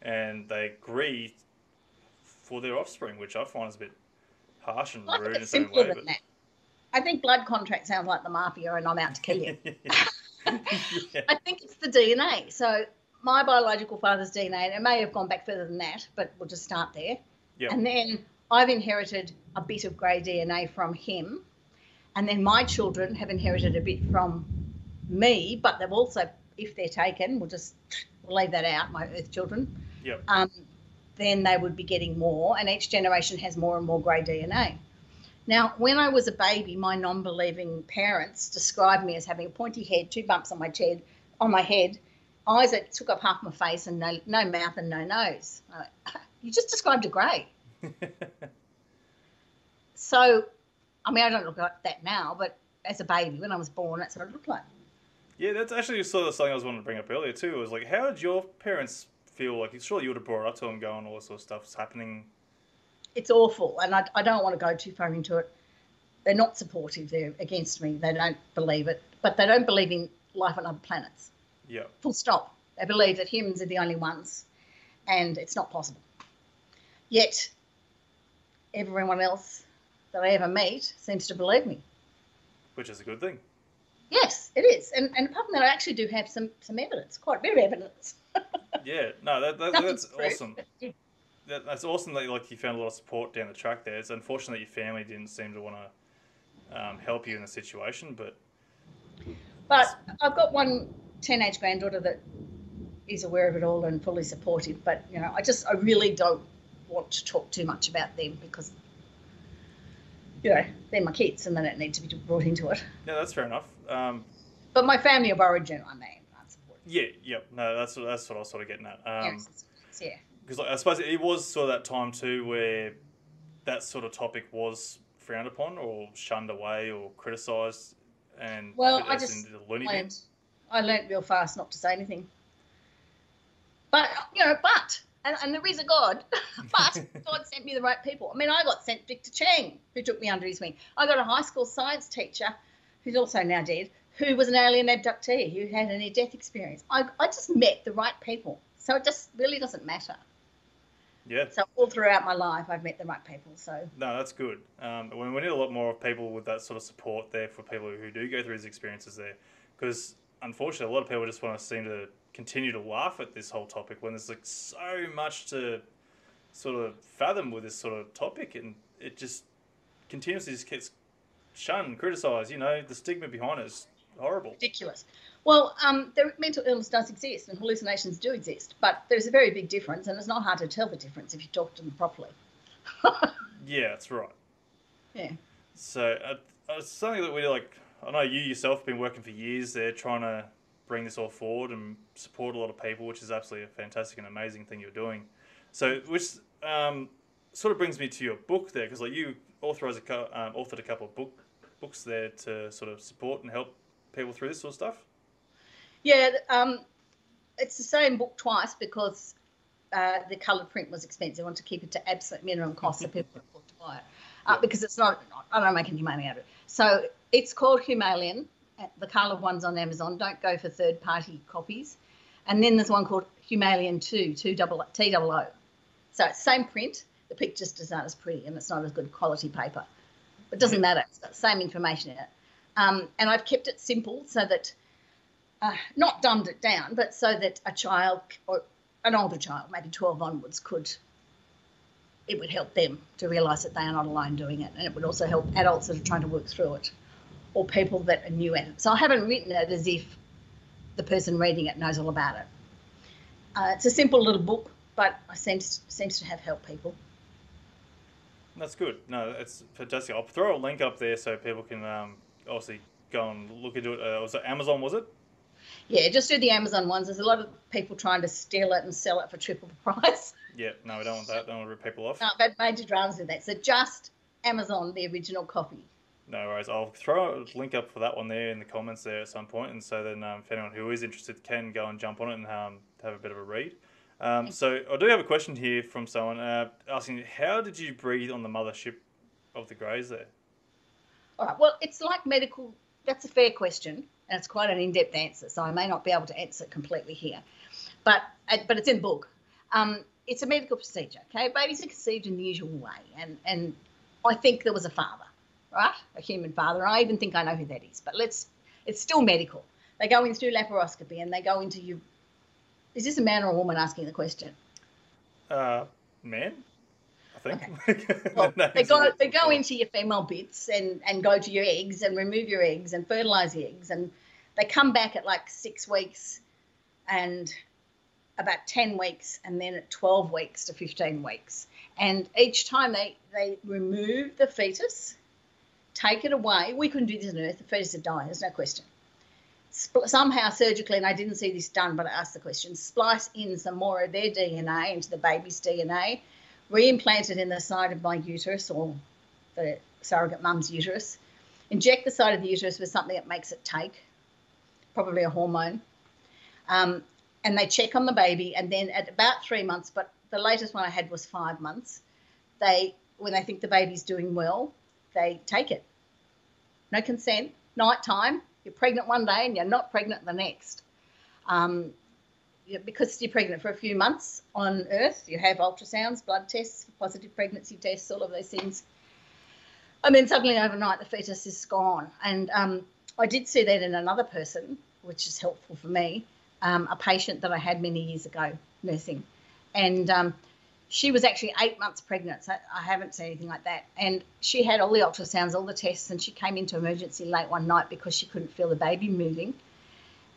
and they agree for their offspring, which I find is a bit harsh and I rude think in it's its simpler way. than But that. I think blood contract sounds like the mafia and I'm out to kill you. yeah. I think it's the DNA. So my biological father's DNA, and it may have gone back further than that, but we'll just start there. Yep. And then I've inherited a bit of grey DNA from him. And then my children have inherited a bit from me, but they've also, if they're taken, we'll just we'll leave that out, my earth children, Yep. um, then they would be getting more. And each generation has more and more grey DNA. Now, when I was a baby, my non-believing parents described me as having a pointy head, two bumps on my head, on my head, eyes that took up half my face, and no, no mouth and no nose. I uh, you just described a grey. So, I mean, I don't look like that now, but as a baby, when I was born, that's what I looked like. Yeah, that's actually sort of something I was wanting to bring up earlier too. Was like, how did your parents feel? Like, surely you would have brought up to them, going, all this sort of stuff's happening. It's awful, and I, I don't want to go too far into it. They're not supportive. They're against me. They don't believe it, but they don't believe in life on other planets. Yeah, Full stop. They believe that humans are the only ones, and it's not possible. Yet, everyone else that I ever meet seems to believe me. which is a good thing. Yes, it is. And, and apart from that, I actually do have some, some evidence, quite a bit of evidence. Yeah, no, that, that that's proof. awesome. That, that's awesome that like you found a lot of support down the track there. It's unfortunate that your family didn't seem to want to um, help you in the situation, but But I've got one teenage granddaughter that is aware of it all and fully supportive. But you know, I just I really don't want to talk too much about them because you know they're my kids and they don't need to be brought into it. yeah, that's fair enough. Um, But my family of origin, I mean, are supportive. yeah, yep, no, that's what- that's what I was sort of getting at. Um, yes, yeah. because like, I suppose it was sort of that time too where that sort of topic was frowned upon or shunned away or criticised and Well, I just into the loony bin. learned, I learned real fast not to say anything. But you know, but and, and there is a God, but God sent me the right people. I mean, I got sent Victor Chang, who took me under his wing. I got a high school science teacher, who's also now dead, who was an alien abductee who had a near-death experience. I, I just met the right people, so it just really doesn't matter. Yeah, So all throughout my life, I've met the right people. So No, that's good. Um, we we need a lot more of people with that sort of support there for people who do go through these experiences there, because unfortunately, a lot of people just want to seem to continue to laugh at this whole topic when there's like so much to sort of fathom with this sort of topic, and it just continuously just gets shunned, criticised. You know, the stigma behind it is horrible. ridiculous. Well, um, the mental illness does exist and hallucinations do exist, but there's a very big difference, and it's not hard to tell the difference if you talk to them properly. Yeah, that's right. Yeah. So uh, uh, something that we like. I know you yourself have been working for years there, trying to bring this all forward and support a lot of people, which is absolutely a fantastic and amazing thing you're doing. So, which um, sort of brings me to your book there, because like you authorized a um, authored a couple of book books there to sort of support and help people through this sort of stuff. Yeah, um, it's the same book twice because uh, the coloured print was expensive. I want to keep it to absolute minimum cost so people can afford to buy it uh, because it's not, I don't make any money out of it. So it's called Humalian. Uh, The coloured one's on Amazon. Don't go for third party copies. And then there's one called Humalian 2, 2 double, T double O. So it's same print. The pictures just aren't as pretty and it's not as good quality paper. But it doesn't matter. It's got the same information in it. Um, and I've kept it simple so that uh, not dumbed it down, but so that a child or an older child, maybe 12 onwards, could, it would help them to realise that they are not alone doing it. And it would also help adults that are trying to work through it or people that are new at it. So I haven't written it as if the person reading it knows all about it. Uh, it's a simple little book, but it seems, seems to have helped people. That's good. No, it's fantastic. I'll throw a link up there so people can um, obviously go and look into it. Uh, was it Amazon? Was it? Yeah, just do the Amazon ones. There's a lot of people trying to steal it and sell it for triple the price. Yeah. No, we don't want that. Don't want to rip people off. No, I've had major dramas with that. So just Amazon, the original copy. No worries. I'll throw a link up for that one there in the comments there at some point, and so then um, if anyone who is interested can go and jump on it and um, have a bit of a read. Um, so I do have a question here from someone uh, asking, how did you breathe on the mothership of the Greys there? All right. Well, it's like medical. That's a fair question, and it's quite an in-depth answer. So I may not be able to answer it completely here, but uh, but it's in the book. Um, it's a medical procedure. Okay, babies are conceived in the usual way, and and I think there was a father, right, a human father. I even think I know who that is. But let's. It's still medical. They go in through laparoscopy, and they go into you. Is this a man or a woman asking the question? Uh, man, I think. Well, No, they go, they go into your female bits and and go to your eggs and remove your eggs and fertilize the eggs and they come back at like six weeks and about 10 weeks and then at 12 weeks to 15 weeks and each time they they remove the fetus take it away we couldn't do this on earth the fetus would die there's no question somehow surgically and i didn't see this done but i asked the question splice in some more of their dna into the baby's dna reimplant it in the side of my uterus or the surrogate mum's uterus, inject the side of the uterus with something that makes it take, probably a hormone, um, and they check on the baby. And then at about three months, but the latest one I had was five months, they when they think the baby's doing well, they take it. No consent, night time. You're pregnant one day and you're not pregnant the next. Um, because you're pregnant for a few months on Earth, you have ultrasounds, blood tests, positive pregnancy tests, all of those things. And then suddenly overnight, the fetus is gone. And um, I did see that in another person, which is helpful for me, um, a patient that I had many years ago nursing. And um, she was actually eight months pregnant. So I haven't seen anything like that. And she had all the ultrasounds, all the tests, and she came into emergency late one night because she couldn't feel the baby moving.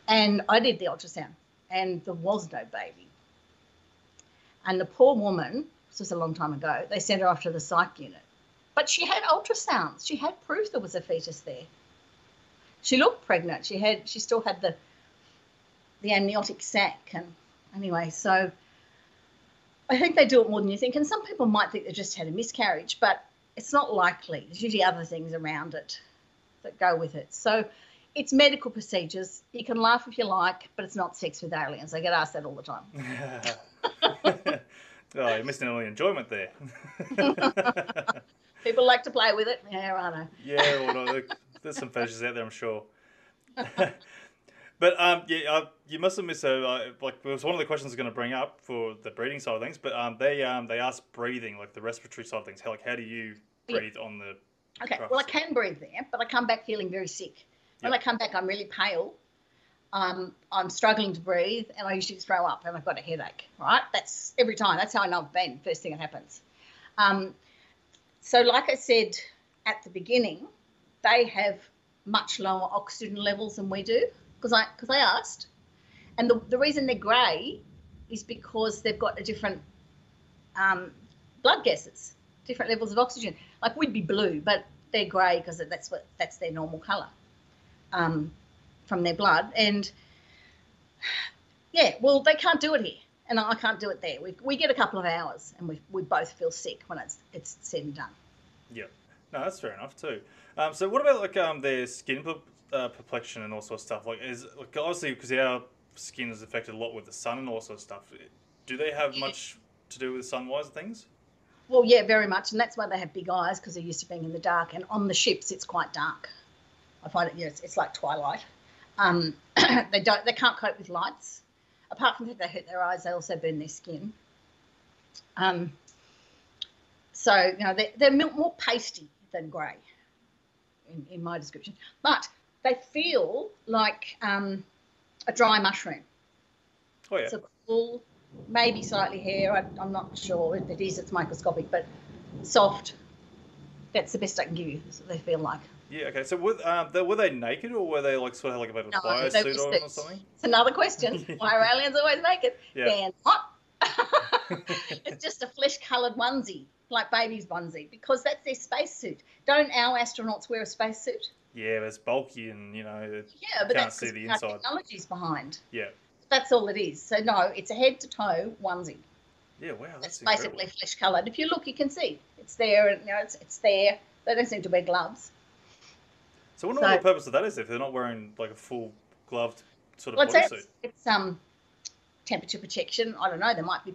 And I did the ultrasound, and there was no baby. And the poor woman, this was a long time ago, they sent her off to the psych unit. But she had ultrasounds. She had proof there was a fetus there. She looked pregnant. She had she still had the the amniotic sac and anyway, so I think they do it more than you think. And some people might think they just had a miscarriage, but it's not likely. There's usually other things around it that go with it. So it's medical procedures. You can laugh if you like, but it's not sex with aliens. I get asked that all the time. oh, you're missing all the enjoyment there. People like to play with it. Yeah, I know. yeah, well, no, there's some fetishes out there, I'm sure. but um, yeah, uh, you must have missed. Uh, uh, like, it was one of the questions I was going to bring up for the breeding side of things. But um, they um, they asked breathing, like the respiratory side of things. How like how do you Yeah. breathe on the? Okay, well, I can breathe there, but I come back feeling very sick. When Yep. I come back, I'm really pale. Um, I'm struggling to breathe, and I usually throw up, and I've got a headache. Right? That's every time. That's how I know I've been. First thing that happens. Um, so, like I said at the beginning, they have much lower oxygen levels than we do because I because I asked, and the the reason they're grey is because they've got a different um, blood gases, different levels of oxygen. Like we'd be blue, but they're grey because that's what that's their normal colour um, from their blood. And yeah, well, they can't do it here, and I can't do it there. We, we get a couple of hours, and we, we both feel sick when it's it's said and done. Yeah, no, that's fair enough too. Um, so what about like um their skin uh, complexion and all sorts of stuff? Like, is like obviously because our skin is affected a lot with the sun and all sorts of stuff. Do they have much to do with sun-wise things? Well, yeah, very much, and that's why they have big eyes because they're used to being in the dark. And on the ships, it's quite dark. I find it, yeah, it's, it's like twilight. Um, they don't, they can't cope with lights. Apart from that, they hurt their eyes, they also burn their skin. Um, so you know they're, they're more pasty than grey, in, in my description. But they feel like um, a dry mushroom. Oh yeah, So cool, maybe slightly hair. I, I'm not sure if it is. It's microscopic, but soft. That's the best I can give you. That's what they feel like. yeah. Okay, so were, um, they, were they naked or were they like sort of like a bit of a No, biosuit were on or something? It's another question. Why are aliens always naked? Yeah. They're not. it's just a flesh-coloured onesie, like baby's onesie, because that's their spacesuit. Don't our astronauts wear a spacesuit? Yeah, but it's bulky and you know Yeah, but that's see the inside. technology's behind. Yeah, That's all it is. So no, it's a head-to-toe onesie. yeah. Wow, that's It's basically flesh coloured. If you look, you can see it's there, and you know it's it's there. They don't seem to wear gloves. So, I wonder So- what the purpose of that is if they're not wearing like a full gloved sort of Well, bodysuit. it's, it's um temperature protection. I don't know. There might be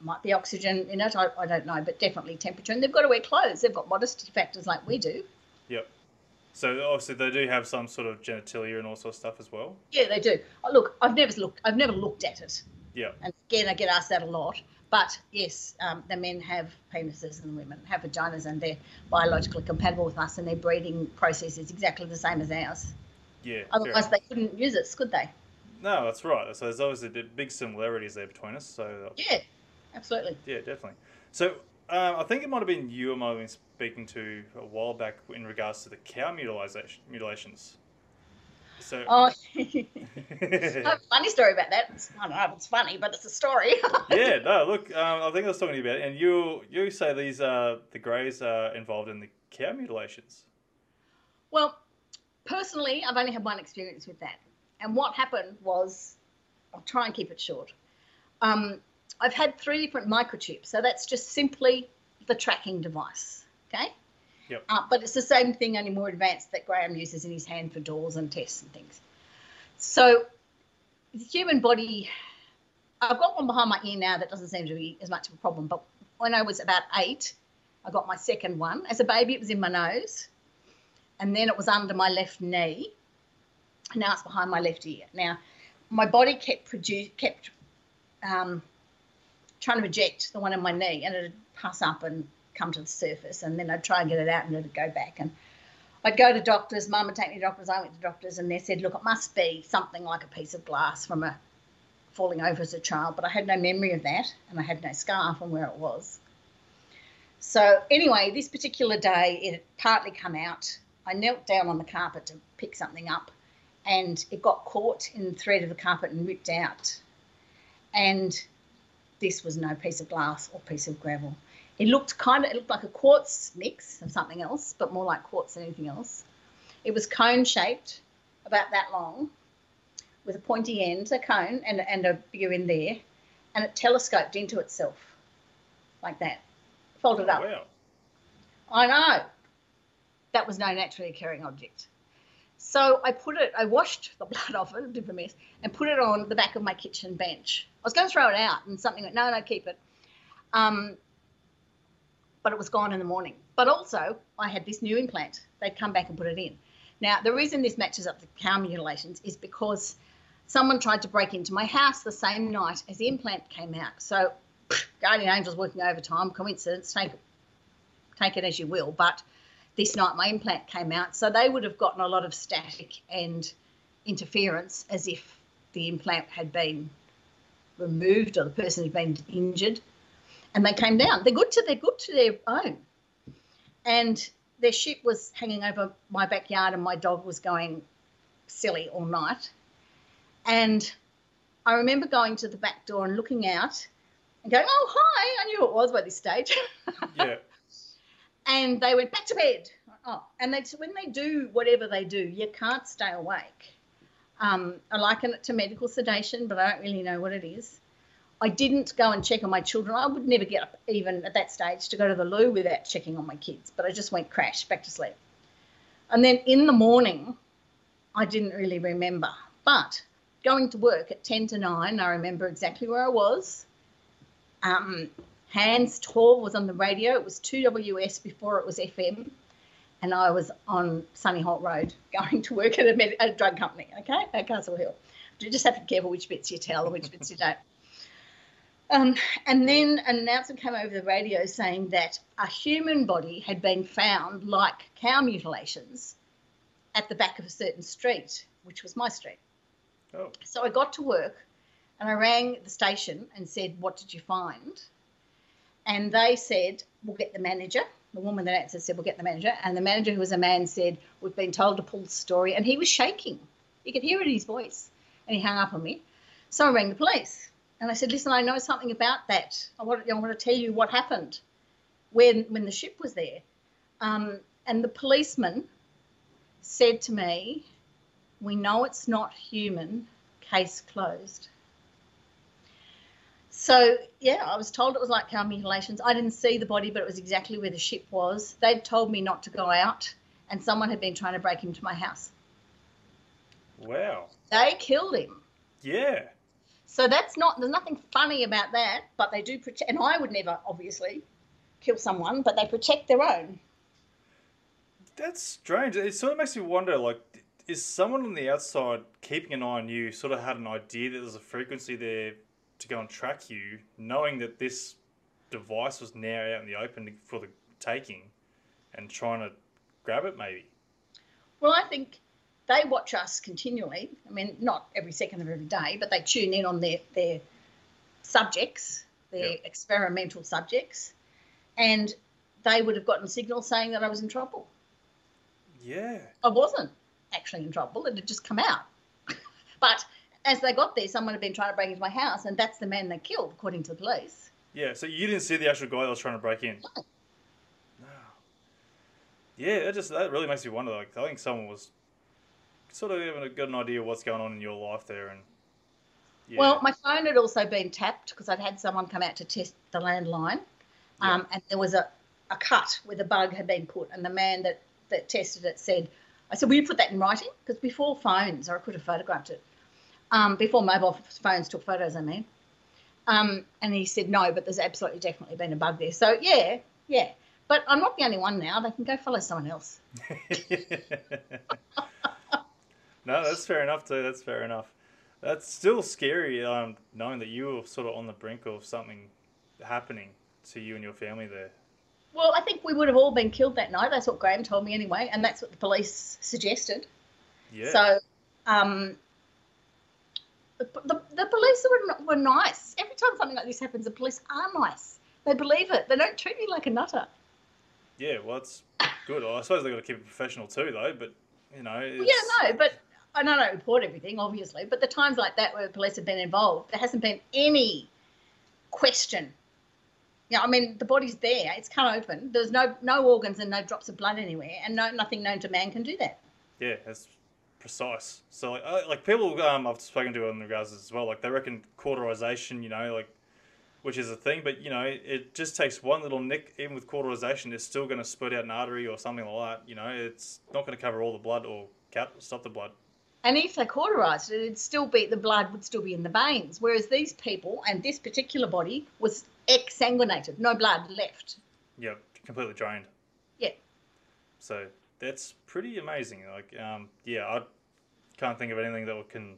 might be oxygen in it. I, I don't know, but definitely temperature. And they've got to wear clothes. They've got modesty factors like we do. Yep. So obviously they do have some sort of genitalia and all sorts of stuff as well. Yeah, they do. Oh, look, I've never looked. I've never looked at it. Yeah. And again, I get asked that a lot. But yes, um, the men have penises and the women have vaginas, and they're biologically compatible with us, and their breeding process is exactly the same as ours. Yeah. Otherwise, they couldn't use us, could they? No, that's right. So there's obviously big similarities there between us. So Yeah, absolutely. yeah, definitely. So um, I think it might have been you I might have been speaking to a while back in regards to the cow mutilation mutilations. So Oh, I have a funny story about that. It's, I don't know if it's funny, but it's a story. yeah, no, look, um, I think I was talking to you about it, and you you say these uh, the Greys are involved in the cow mutilations. Well, personally, I've only had one experience with that. And what happened was, I'll try and keep it short. Um, I've had three different microchips, so that's just simply the tracking device. Okay. Yep. Uh, but it's the same thing, only more advanced that Graham uses in his hand for doors and tests and things. So, the human body, I've got one behind my ear now that doesn't seem to be as much of a problem. But when I was about eight, I got my second one. As a baby, it was in my nose and then it was under my left knee. Now it's behind my left ear. Now, my body kept produce, kept um, trying to eject the one in my knee, and it'd pass up and come to the surface, and then I'd try and get it out, and it'd go back. And I'd go to doctors. Mum would take me to doctors. I went to doctors, and they said, "Look, it must be something like a piece of glass from a falling over as a child." But I had no memory of that, and I had no scar from where it was. So anyway, this particular day, it had partly come out. I knelt down on the carpet to pick something up, and it got caught in the thread of the carpet and ripped out. And this was no piece of glass or piece of gravel. It looked kind of, it looked like a quartz mix of something else, but more like quartz than anything else. It was cone shaped, about that long, with a pointy end, a cone, and, and a bigger end there, and it telescoped into itself like that, folded oh, up. Oh, Wow. I know. That was no naturally occurring object. So I put it, I washed the blood off it, a bit a mess, and put it on the back of my kitchen bench. I was going to throw it out, and something went, no, no, keep it. Um, but it was gone in the morning. But also, I had this new implant. They'd come back and put it in. Now, the reason this matches up the cow mutilations is because someone tried to break into my house the same night as the implant came out. So, Guardian Angel's working overtime, coincidence, take, take it as you will. But this night my implant came out, so they would have gotten a lot of static and interference as if the implant had been removed or the person had been injured, and they came down. They're good to they're good to their own, and their ship was hanging over my backyard, and my dog was going silly all night, and I remember going to the back door and looking out and going, "Oh hi!" I knew it was by this stage. Yeah. And they went back to bed. Oh, and they when they do whatever they do, you can't stay awake. Um, I liken it to medical sedation, but I don't really know what it is. I didn't go and check on my children. I would never get up, even at that stage, to go to the loo without checking on my kids. But I just went crash back to sleep. And then in the morning, I didn't really remember. But going to work at 10 to 9, I remember exactly where I was. Um, Hans Tor was on the radio. It was 2WS before it was FM. And I was on Sunnyholt Road going to work at a, med- a drug company, okay, at Castle Hill. You just have to be careful which bits you tell and which bits you don't. Um, and then an announcement came over the radio saying that a human body had been found, like cow mutilations, at the back of a certain street, which was my street. Oh. So I got to work and I rang the station and said, What did you find? And they said, We'll get the manager. The woman that answered said, We'll get the manager. And the manager, who was a man, said, We've been told to pull the story. And he was shaking. You could hear it in his voice. And he hung up on me. So I rang the police. And I said, Listen, I know something about that. I want, I want to tell you what happened when, when the ship was there. Um, and the policeman said to me, We know it's not human, case closed. So, yeah, I was told it was like cow mutilations. I didn't see the body, but it was exactly where the ship was. They'd told me not to go out, and someone had been trying to break into my house. Wow. They killed him. Yeah. So that's not, there's nothing funny about that, but they do protect, and I would never, obviously, kill someone, but they protect their own. That's strange. It sort of makes me wonder, like, is someone on the outside keeping an eye on you sort of had an idea that there's a frequency there to go and track you, knowing that this device was now out in the open for the taking, and trying to grab it, maybe? Well, I think they watch us continually. I mean, not every second of every day, but they tune in on their their subjects, their Yep. experimental subjects, and they would have gotten signals saying that I was in trouble. Yeah. I wasn't actually in trouble; it had just come out. but as they got there, someone had been trying to break into my house, and that's the man they killed, according to the police. Yeah, so you didn't see the actual guy that was trying to break in? No. No. Yeah, it just that really makes me wonder. Like, I think someone was sort of having a good idea of what's going on in your life there, and yeah. Well, my phone had also been tapped because I'd had someone come out to test the landline, um, and there was a, a cut where the bug had been put, and the man that, that tested it said, I said, will you put that in writing? Because before phones, or I could have photographed it, um, before mobile phones took photos, I mean. Um, and he said, no, but there's absolutely definitely been a bug there. So, yeah, yeah. But I'm not the only one now. They can go follow someone else. no, that's fair enough too. That's fair enough. That's still scary, um, knowing that you were sort of on the brink of something happening to you and your family there. Well, I think we would have all been killed that night. That's what Graham told me anyway, and that's what the police suggested. Yeah. So, um, the, the, the police were, were nice. Every time something like this happens, the police are nice. They believe it. They don't treat me like a nutter. yeah, well, it's good. I suppose they've got to keep it professional too, though. But you know, it's, Yeah, no, but I know I don't report everything, obviously. But the times like that where the police have been involved, there hasn't been any question. Yeah, I mean the body's there; it's cut open. There's no no organs and no drops of blood anywhere, and no nothing known to man can do that. Yeah, that's precise. So like, uh, like people um, I've spoken to in regards to this as well, like they reckon cauterization, you know, like which is a thing, but you know, it just takes one little nick. Even with cauterization, it's still going to spurt out an artery or something like that. You know, it's not going to cover all the blood or cut stop the blood. And if they cauterized it, it'd still be the blood would still be in the veins. Whereas these people and this particular body was exsanguinated, no blood left. Yeah, completely drained. Yeah. So that's pretty amazing. Like, um, yeah, I can't think of anything that can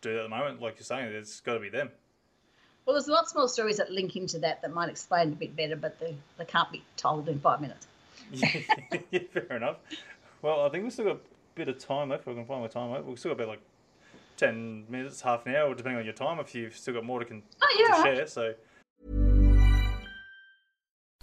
do that at the moment. Like you're saying, it's got to be them. Well, there's lots more stories that link into that that might explain it a bit better, but they, they can't be told in five minutes. yeah, fair enough. Well, I think we've still got a bit of time left. If I can find my time left. We've still got about like 10 minutes, half an hour, depending on your time, if you've still got more to, con- Oh, yeah, to right. share. So,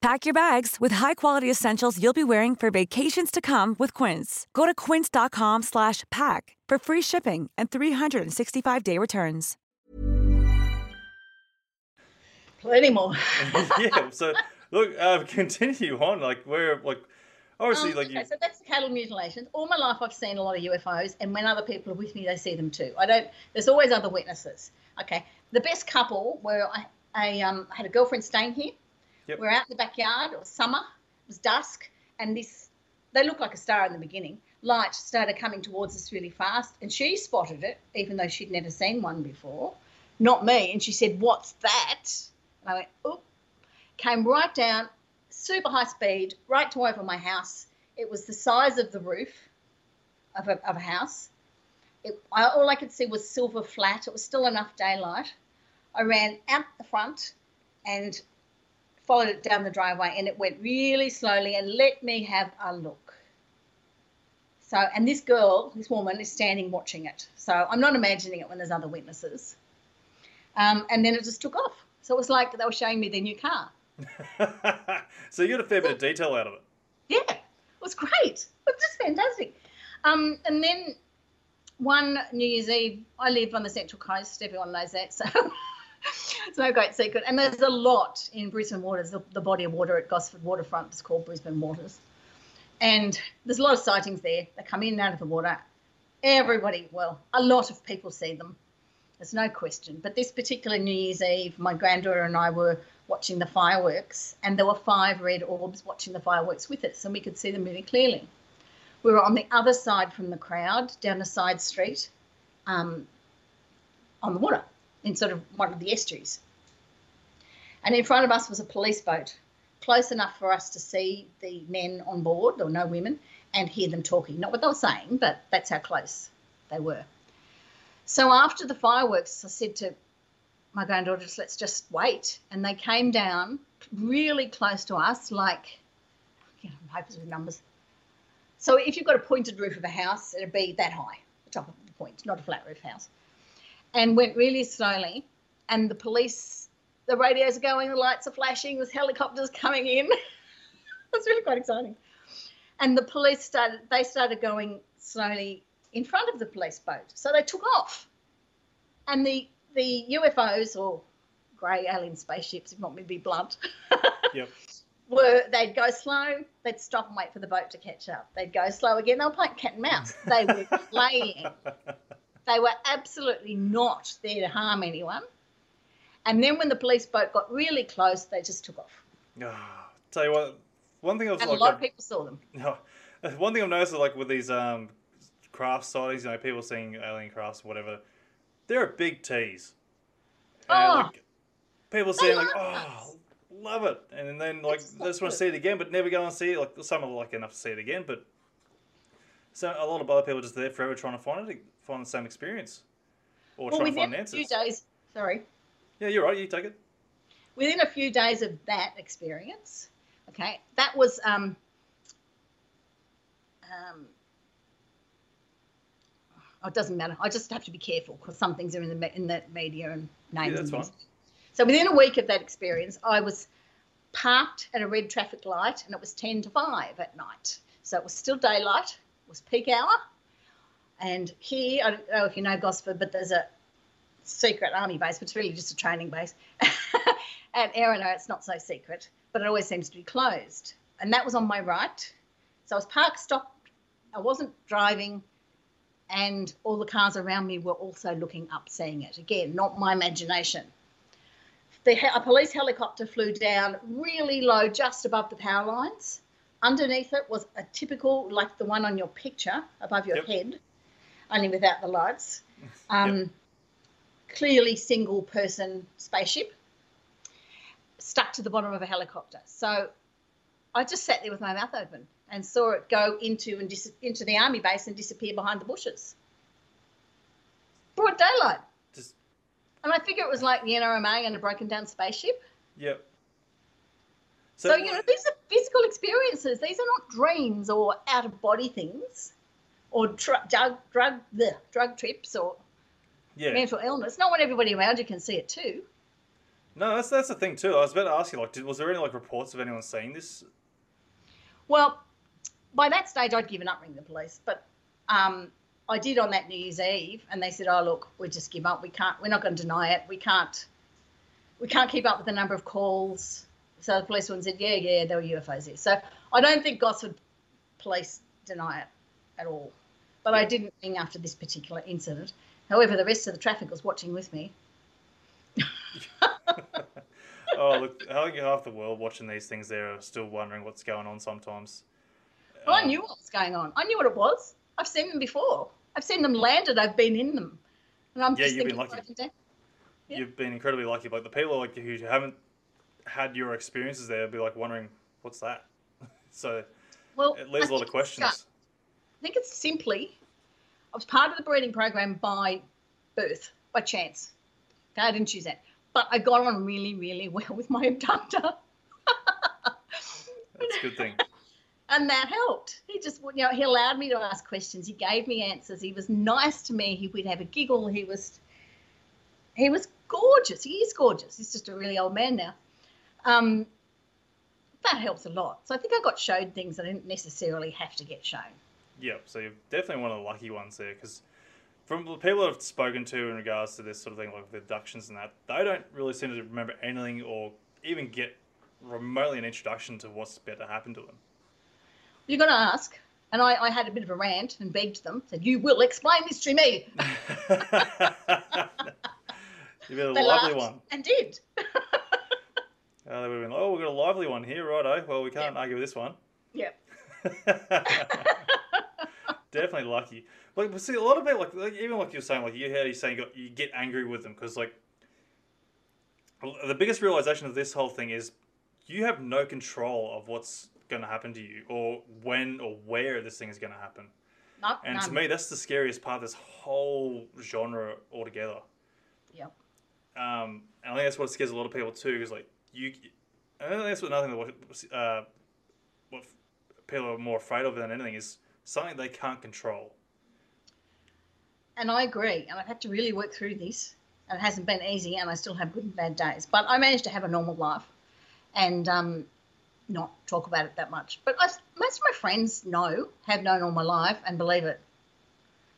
Pack your bags with high-quality essentials you'll be wearing for vacations to come with Quince. Go to quince.com slash pack for free shipping and 365-day returns. Plenty more. yeah. So look, uh, continue on. Like where, like obviously, Um, like okay, you. so that's the cattle mutilations. All my life, I've seen a lot of UFOs, and when other people are with me, they see them too. I don't. There's always other witnesses. Okay, the best couple were I, I um, had a girlfriend staying here. Yep. We're out in the backyard. It was summer. It was dusk, and this they looked like a star in the beginning. Light started coming towards us really fast, and she spotted it, even though she'd never seen one before. Not me, and she said, "What's that?" And I went, "Oop." Came right down, super high speed, right to over my house. It was the size of the roof of a, of a house. It, I, all I could see was silver flat. It was still enough daylight. I ran out the front and followed it down the driveway, and it went really slowly and let me have a look. So, and this girl, this woman, is standing watching it. So I'm not imagining it when there's other witnesses. Um, and then it just took off. So it was like they were showing me their new car. so you got a fair bit of detail out of it. Yeah, it was great. It was just fantastic. Um, and then one New Year's Eve, I live on the Central Coast. Everyone knows that, so it's no great secret. And there's a lot in Brisbane Waters. The, the body of water at Gosford Waterfront is called Brisbane Waters, and there's a lot of sightings there. They come in and out of the water. Everybody, well, a lot of people see them. There's no question. But this particular New Year's Eve, my granddaughter and I were watching the fireworks, and there were five red orbs watching the fireworks with us, and we could see them really clearly. We were on the other side from the crowd, down a side street, um, on the water, in sort of one of the estuaries. And in front of us was a police boat, close enough for us to see the men on board, or no women, and hear them talking. Not what they were saying, but that's how close they were. So after the fireworks, I said to my granddaughter, just, let's just wait. And they came down really close to us, like, you know, papers with numbers. So if you've got a pointed roof of a house, it'd be that high, the top of the point, not a flat roof house. And went really slowly. And the police, the radios are going, the lights are flashing, there's helicopters coming in. It's really quite exciting. And the police started, they started going slowly in front of the police boat. So they took off. And the the UFOs or grey alien spaceships, if you want me to be blunt, Yep. were they'd go slow, they'd stop and wait for the boat to catch up. They'd go slow again. They were playing cat and mouse. They were playing. They were absolutely not there to harm anyone. And then when the police boat got really close, they just took off. Ah, tell you what, one thing I was And like, a lot of people saw them. No, one thing I've noticed is like with these um craft sightings, you know, people seeing alien crafts, whatever, they're a big tease. And, Oh. like, people saying like, oh, us. love it, and then like It's they just want to see it again, but never go and see it. Like some are lucky enough to see it again, but so a lot of other people are just there forever trying to find it, find the same experience, or Well, to within find a few days, sorry, Yeah, you're right. You take it. within a few days of that experience, okay, that was um, um, oh, it doesn't matter. I just have to be careful because some things are in the in the media and names. that's and fine. So within a week of that experience, I was parked at a red traffic light, and it was ten to five at night. So it was still daylight. It was peak hour. And here, I don't know if you know Gosford, but there's a secret army base, but it's really just a training base. At Erina, it's not so secret, but it always seems to be closed. And that was on my right. So I was parked, stopped. I wasn't driving, and all the cars around me were also looking up, seeing it. Again, not my imagination. The, a police helicopter flew down really low, just above the power lines. Underneath it was a typical, like the one on your picture above your Yep. head, only without the lights. Um, Clearly single person spaceship stuck to the bottom of a helicopter. So I just sat there with my mouth open and saw it go into and dis- into the army base and disappear behind the bushes. Broad daylight. Just And I figure it was like the NRMA and a broken down spaceship. yep. So, you know, these are physical experiences. These are not dreams or out of body things or dr- drug, drug, drug trips or yeah. mental illness. Not when everybody around you can see it too. No, that's that's the thing too. I was about to ask you, like, did, was there any like reports of anyone seeing this? Well, by that stage, I'd given up ringing the police, but um, I did on that New Year's Eve, and they said, "Oh, look, we just give up. We can't. We're not going to deny it. We can't. we can't keep up with the number of calls. So the police one said, yeah, yeah, there were UFOs here. So I don't think Gosford police deny it at all. But I didn't ring after this particular incident. However, the rest of the traffic was watching with me. oh, look, I think half the world watching these things there are still wondering what's going on sometimes. Well, I um, knew what was going on. I knew what it was. I've seen them before. I've seen them landed. I've been in them. And I'm Yeah, just you've been lucky. Yeah. You've been incredibly lucky, but the people like who haven't had your experiences there will be like wondering, what's that? so Well, it leaves a lot of questions. I think it's simply, was part of the breeding program by birth, by chance. Okay, I didn't choose that. But I got on really, really well with my abductor. That's a good thing. and that helped. He just, you know, he allowed me to ask questions. He gave me answers. He was nice to me. He would have a giggle. He was, he was gorgeous. He is gorgeous. He's just a really old man now. Um, that helps a lot. So I think I got showed things I didn't necessarily have to get shown. Yeah, so you're definitely one of the lucky ones there because from the people I've spoken to in regards to this sort of thing, like with abductions and that, they don't really seem to remember anything or even get remotely an introduction to what's about to happen to them. you got to ask. And I, I had a bit of a rant and begged them, said, You will explain this to me. You've got a They lovely one. And did. Uh, they would have been like, oh, we've got a lively one here, righto. Well, we can't Yeah. argue with this one. Yep. Definitely lucky. Like, but see, a lot of people, like, like even like you're saying, like you heard you saying, you, got, you get angry with them because, like, the biggest realization of this whole thing is you have no control of what's going to happen to you or when or where this thing is going to happen. No, And to me, that's the scariest part of this whole genre altogether. Yeah. Um, and I think that's what scares a lot of people too. Is like you, I think that's what another thing that what, uh, what people are more afraid of than anything is something they can't control. And I agree. And I've had to really work through this. And it hasn't been easy. And I still have good and bad days. But I managed to have a normal life and um, not talk about it that much. But I, most of my friends know, have known all my life and believe it.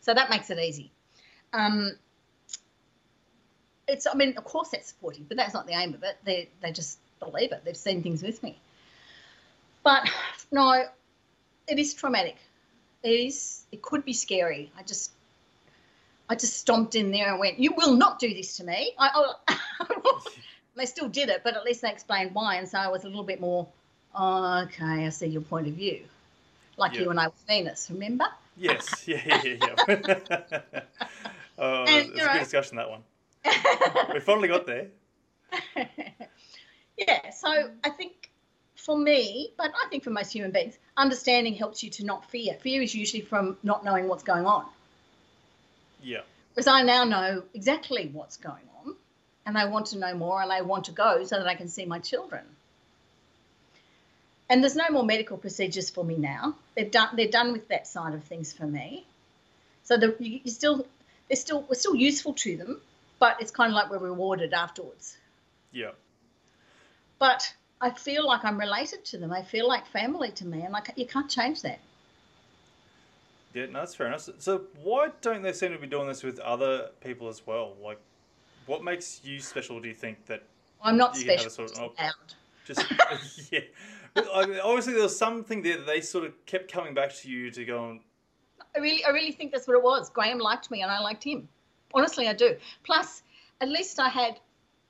So that makes it easy. Um, it's, I mean, of course that's supportive, but that's not the aim of it. They, they just believe it. They've seen things with me. But no, it is traumatic. It is, it could be scary. I just, I just stomped in there and went, "You will not do this to me." I, I they still did it, but at least they explained why, and so I was a little bit more, oh, "Okay, I see your point of view." Like Yeah. you and I with Venus, remember? Yes, yeah, yeah, yeah. yeah. oh, And, it's a know- good discussion that one. We finally got there. yeah. So I think for me, but I think for most human beings, understanding helps you to not fear. Fear is usually from not knowing what's going on. Yeah, Because I now know exactly what's going on, and I want to know more, and I want to go so that I can see my children. And there's no more medical procedures for me now. They've done. They're done with that side of things for me. So the, you, you still, they're still, we're still useful to them, but it's kind of like we're rewarded afterwards. yeah. But I feel like I'm related to them. I feel like family to me, and like you can't change that. Yeah, no, that's fair enough. So, why don't they seem to be doing this with other people as well? Like, what makes you special? Do you think that I'm not special. sort of- oh, just just yeah? I mean, obviously, there was something there that they sort of kept coming back to you to go and I really, I really think that's what it was. Graham liked me, and I liked him. Honestly, I do. Plus, at least I had,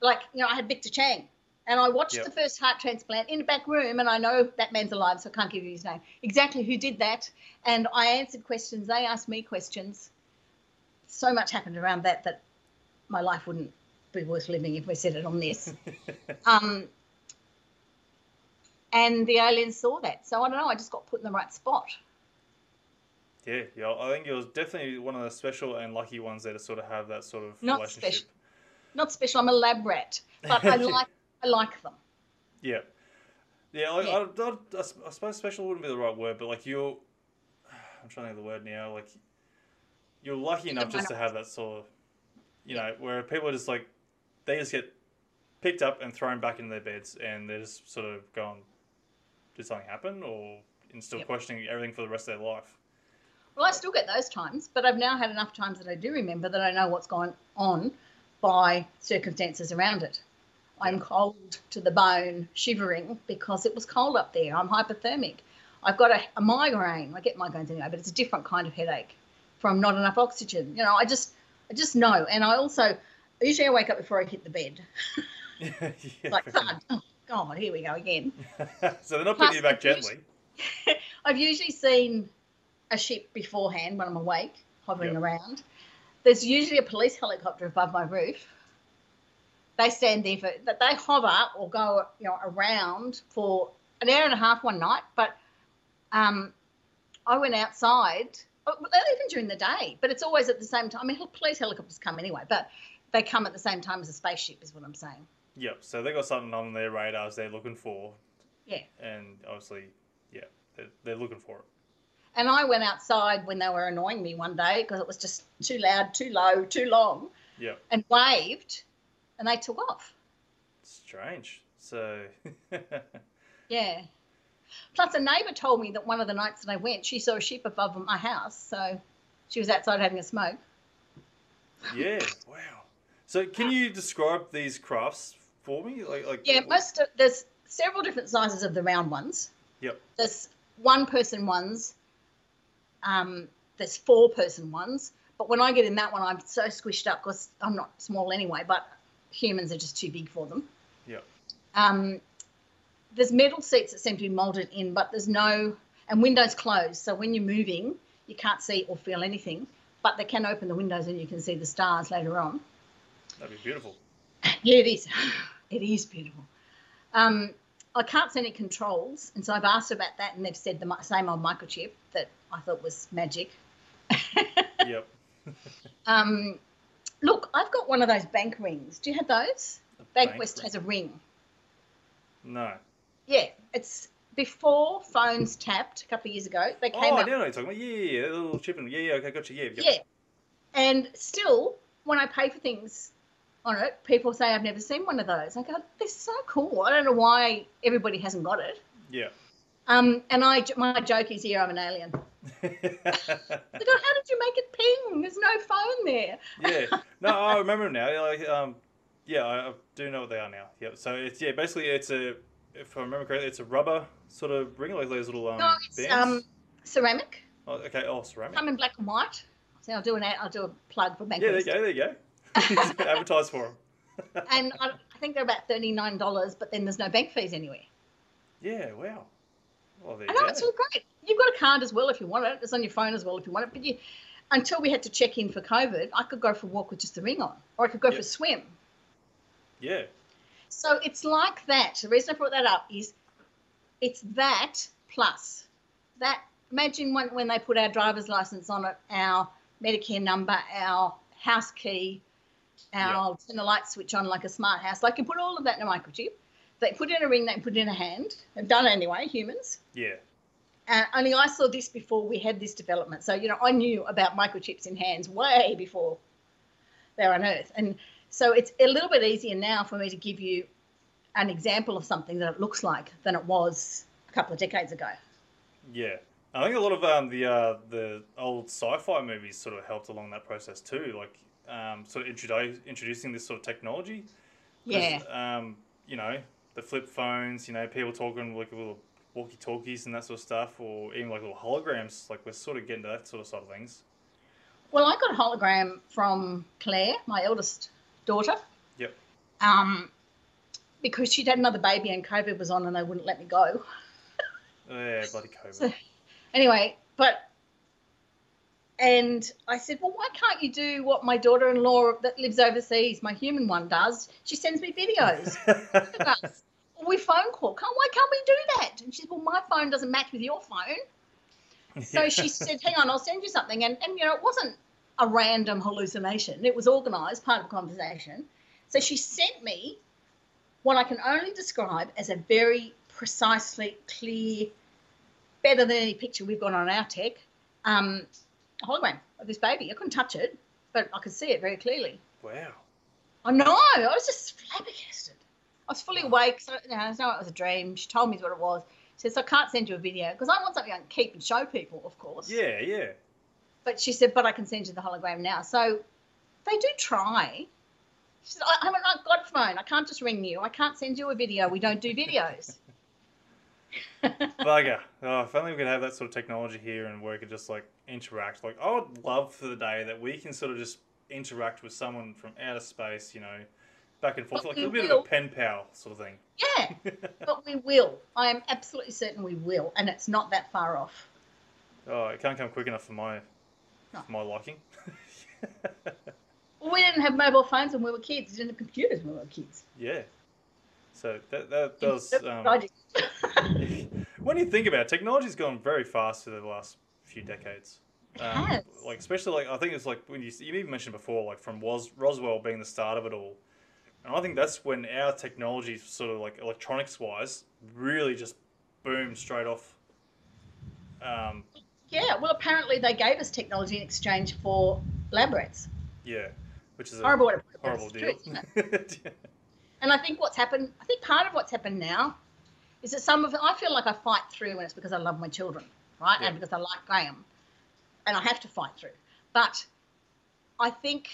like, you know, I had Victor Chang, and I watched Yep. the first heart transplant in the back room, and I know that man's alive, so I can't give you his name. Exactly who did that, and I answered questions. They asked me questions. So much happened around that that my life wouldn't be worth living if we said it on this. um, and the aliens saw that, so I don't know. I just got put in the right spot. yeah, yeah. I think it was definitely one of the special and lucky ones there to sort of have that sort of Not relationship. special. Not special. I'm a lab rat, but I like I like them. Yeah. Yeah, like, Yeah. I, I, I I suppose special wouldn't be the right word, but like you're, I'm trying to think of the word now. Like you're lucky enough just to have that sort of, you know, where people are just like, they just get picked up and thrown back into their beds, and they're just sort of going, did something happen, or and still Yep. questioning everything for the rest of their life. Well, I still get those times, but I've now had enough times that I do remember that I know what's going on by circumstances around it. I'm cold to the bone, shivering because it was cold up there. I'm hypothermic. I've got a, a migraine. I get migraines anyway, but it's a different kind of headache from not enough oxygen. You know, I just I just know. And I also usually I wake up before I hit the bed. yeah, like thud. Ah, oh God, here we go again. so they're not putting you back gently. I've usually seen a ship beforehand when I'm awake, hovering Yep. around. There's usually a police helicopter above my roof. They stand there for that they hover or go you know around for an hour and a half one night. But um, I went outside, oh, even during the day. But it's always at the same time. I mean, police helicopters come anyway, but they come at the same time as a spaceship, is what I'm saying. Yep. So they got something on their radars they're looking for, Yeah. and obviously, yeah, they're, they're looking for it. And I went outside when they were annoying me one day because it was just too loud, too low, too long, Yeah. and waved, and they took off. Strange. So. Yeah. Plus, a neighbour told me that one of the nights that I went, she saw a ship above my house. So she was outside having a smoke. Yeah. Wow. So can you describe these crafts for me? Like, like. Yeah, most of, there's several different sizes of the round ones. Yep. There's one person ones. Um, there's four person ones. But when I get in that one, I'm so squished up because I'm not small anyway. But humans are just too big for them. Yep. Um, there's metal seats that seem to be molded in, but there's no and windows closed. So when you're moving, you can't see or feel anything. But they can open the windows and you can see the stars later on. That'd be beautiful. Yeah, it is. It is beautiful. Um, I can't see any controls, and so I've asked about that, and they've said the same old microchip that I thought was magic. Yep. Um, look, I've got one of those bank rings. Do you have those? bank Bankwest ring. has a ring. No. Yeah, it's before phones tapped a couple of years ago. They came Oh, I know what you're talking about. Yeah, yeah, yeah. A little chip in. Yeah, yeah. Okay, gotcha. Yeah. Yep. Yeah. And still, when I pay for things on it, people say I've never seen one of those. I go, they're so cool. I don't know why everybody hasn't got it. Yeah. Um, and I, my joke is here, I'm an alien. I go, how did you make it ping? There's no phone there. yeah. No, I remember them now. Like, um, yeah, I, I do know what they are now. Yep. So it's yeah, basically it's a, if I remember correctly, it's a rubber sort of ring, like those little um. No, it's bands. um, ceramic. Oh, okay. Oh, ceramic. Come in black and white. So I'll do an I'll do a plug for Bank Yeah, there you go. There you go. Advertise for them. And I, I think they're about thirty nine dollars, but then there's no bank fees anywhere. Yeah. Wow. Well, there I know go. it's all great. You've got a card as well if you want it. It's on your phone as well if you want it. But you, until we had to check in for COVID, I could go for a walk with just the ring on, or I could go for a swim. Yeah. So it's like that. The reason I brought that up is it's that plus that. Imagine when, when they put our driver's license on it, our Medicare number, our house key, our turn the light switch on like a smart house. They can put all of that in a microchip. They put in a ring, they put it in a hand. They've done it anyway, humans. Yeah. Uh, only I saw this before we had this development. So, you know, I knew about microchips in hands way before they're on Earth. And so it's a little bit easier now for me to give you an example of something that it looks like than it was a couple of decades ago. Yeah. I think a lot of um, the uh, the old sci-fi movies sort of helped along that process too, like um, sort of introdu- introducing this sort of technology. Yeah. Um, you know, the flip phones, you know, people talking like a little walkie-talkies and that sort of stuff, or even like little holograms. Like we're sort of getting to that sort of side of things. Well, I got a hologram from Claire, my eldest daughter, Yep. um, because she'd had another baby and COVID was on and they wouldn't let me go. Yeah, bloody COVID. So- Anyway, but and I said, well, why can't you do what my daughter-in-law that lives overseas, my human one, does? She sends me videos. of us. Or we phone call. Can't, why can't we do that? And she said, well, my phone doesn't match with your phone. So she said, hang on, I'll send you something. And, and you know, it wasn't a random hallucination. It was organised, part of a conversation. So she sent me what I can only describe as a very precisely clear, better than any picture we've got on our tech, um, hologram of this baby. I couldn't touch it, but I could see it very clearly. wow. I know. I was just flabbergasted. I was fully awake. So, you know, I know it was a dream. She told me what it was. She says, I can't send you a video because I want something I can keep and show people, of course. Yeah, yeah. But she said, but I can send you the hologram now. So they do try. She said, I haven't got a phone. I can't just ring you. I can't send you a video. We don't do videos. Bugger. Oh, if only we could have that sort of technology here and where we could just like interact. Like, I would love for the day that we can sort of just interact with someone from outer space, you know, back and forth, But like a bit of a pen pal sort of thing. Yeah, but we will. I am absolutely certain we will, and it's not that far off. Oh, it can't come quick enough for my No. for my liking. Well, we didn't have mobile phones when we were kids. We didn't have computers when we were kids. yeah. So that that does. That's what I Um, when you think about it, technology's gone very fast over the last few decades. Um, has. Like especially like I think it's like when you you even mentioned before like from Was, Roswell being the start of it all, and I think that's when our technology sort of like electronics wise really just boomed straight off. Um, yeah, well, apparently they gave us technology in exchange for lab rats. yeah, which is a Horrible to it, horrible deal. true, isn't And I think what's happened, I think part of what's happened now is that some of it, I feel like I fight through and it's because I love my children, right? Yeah. And because I like Graham. And I have to fight through. But I think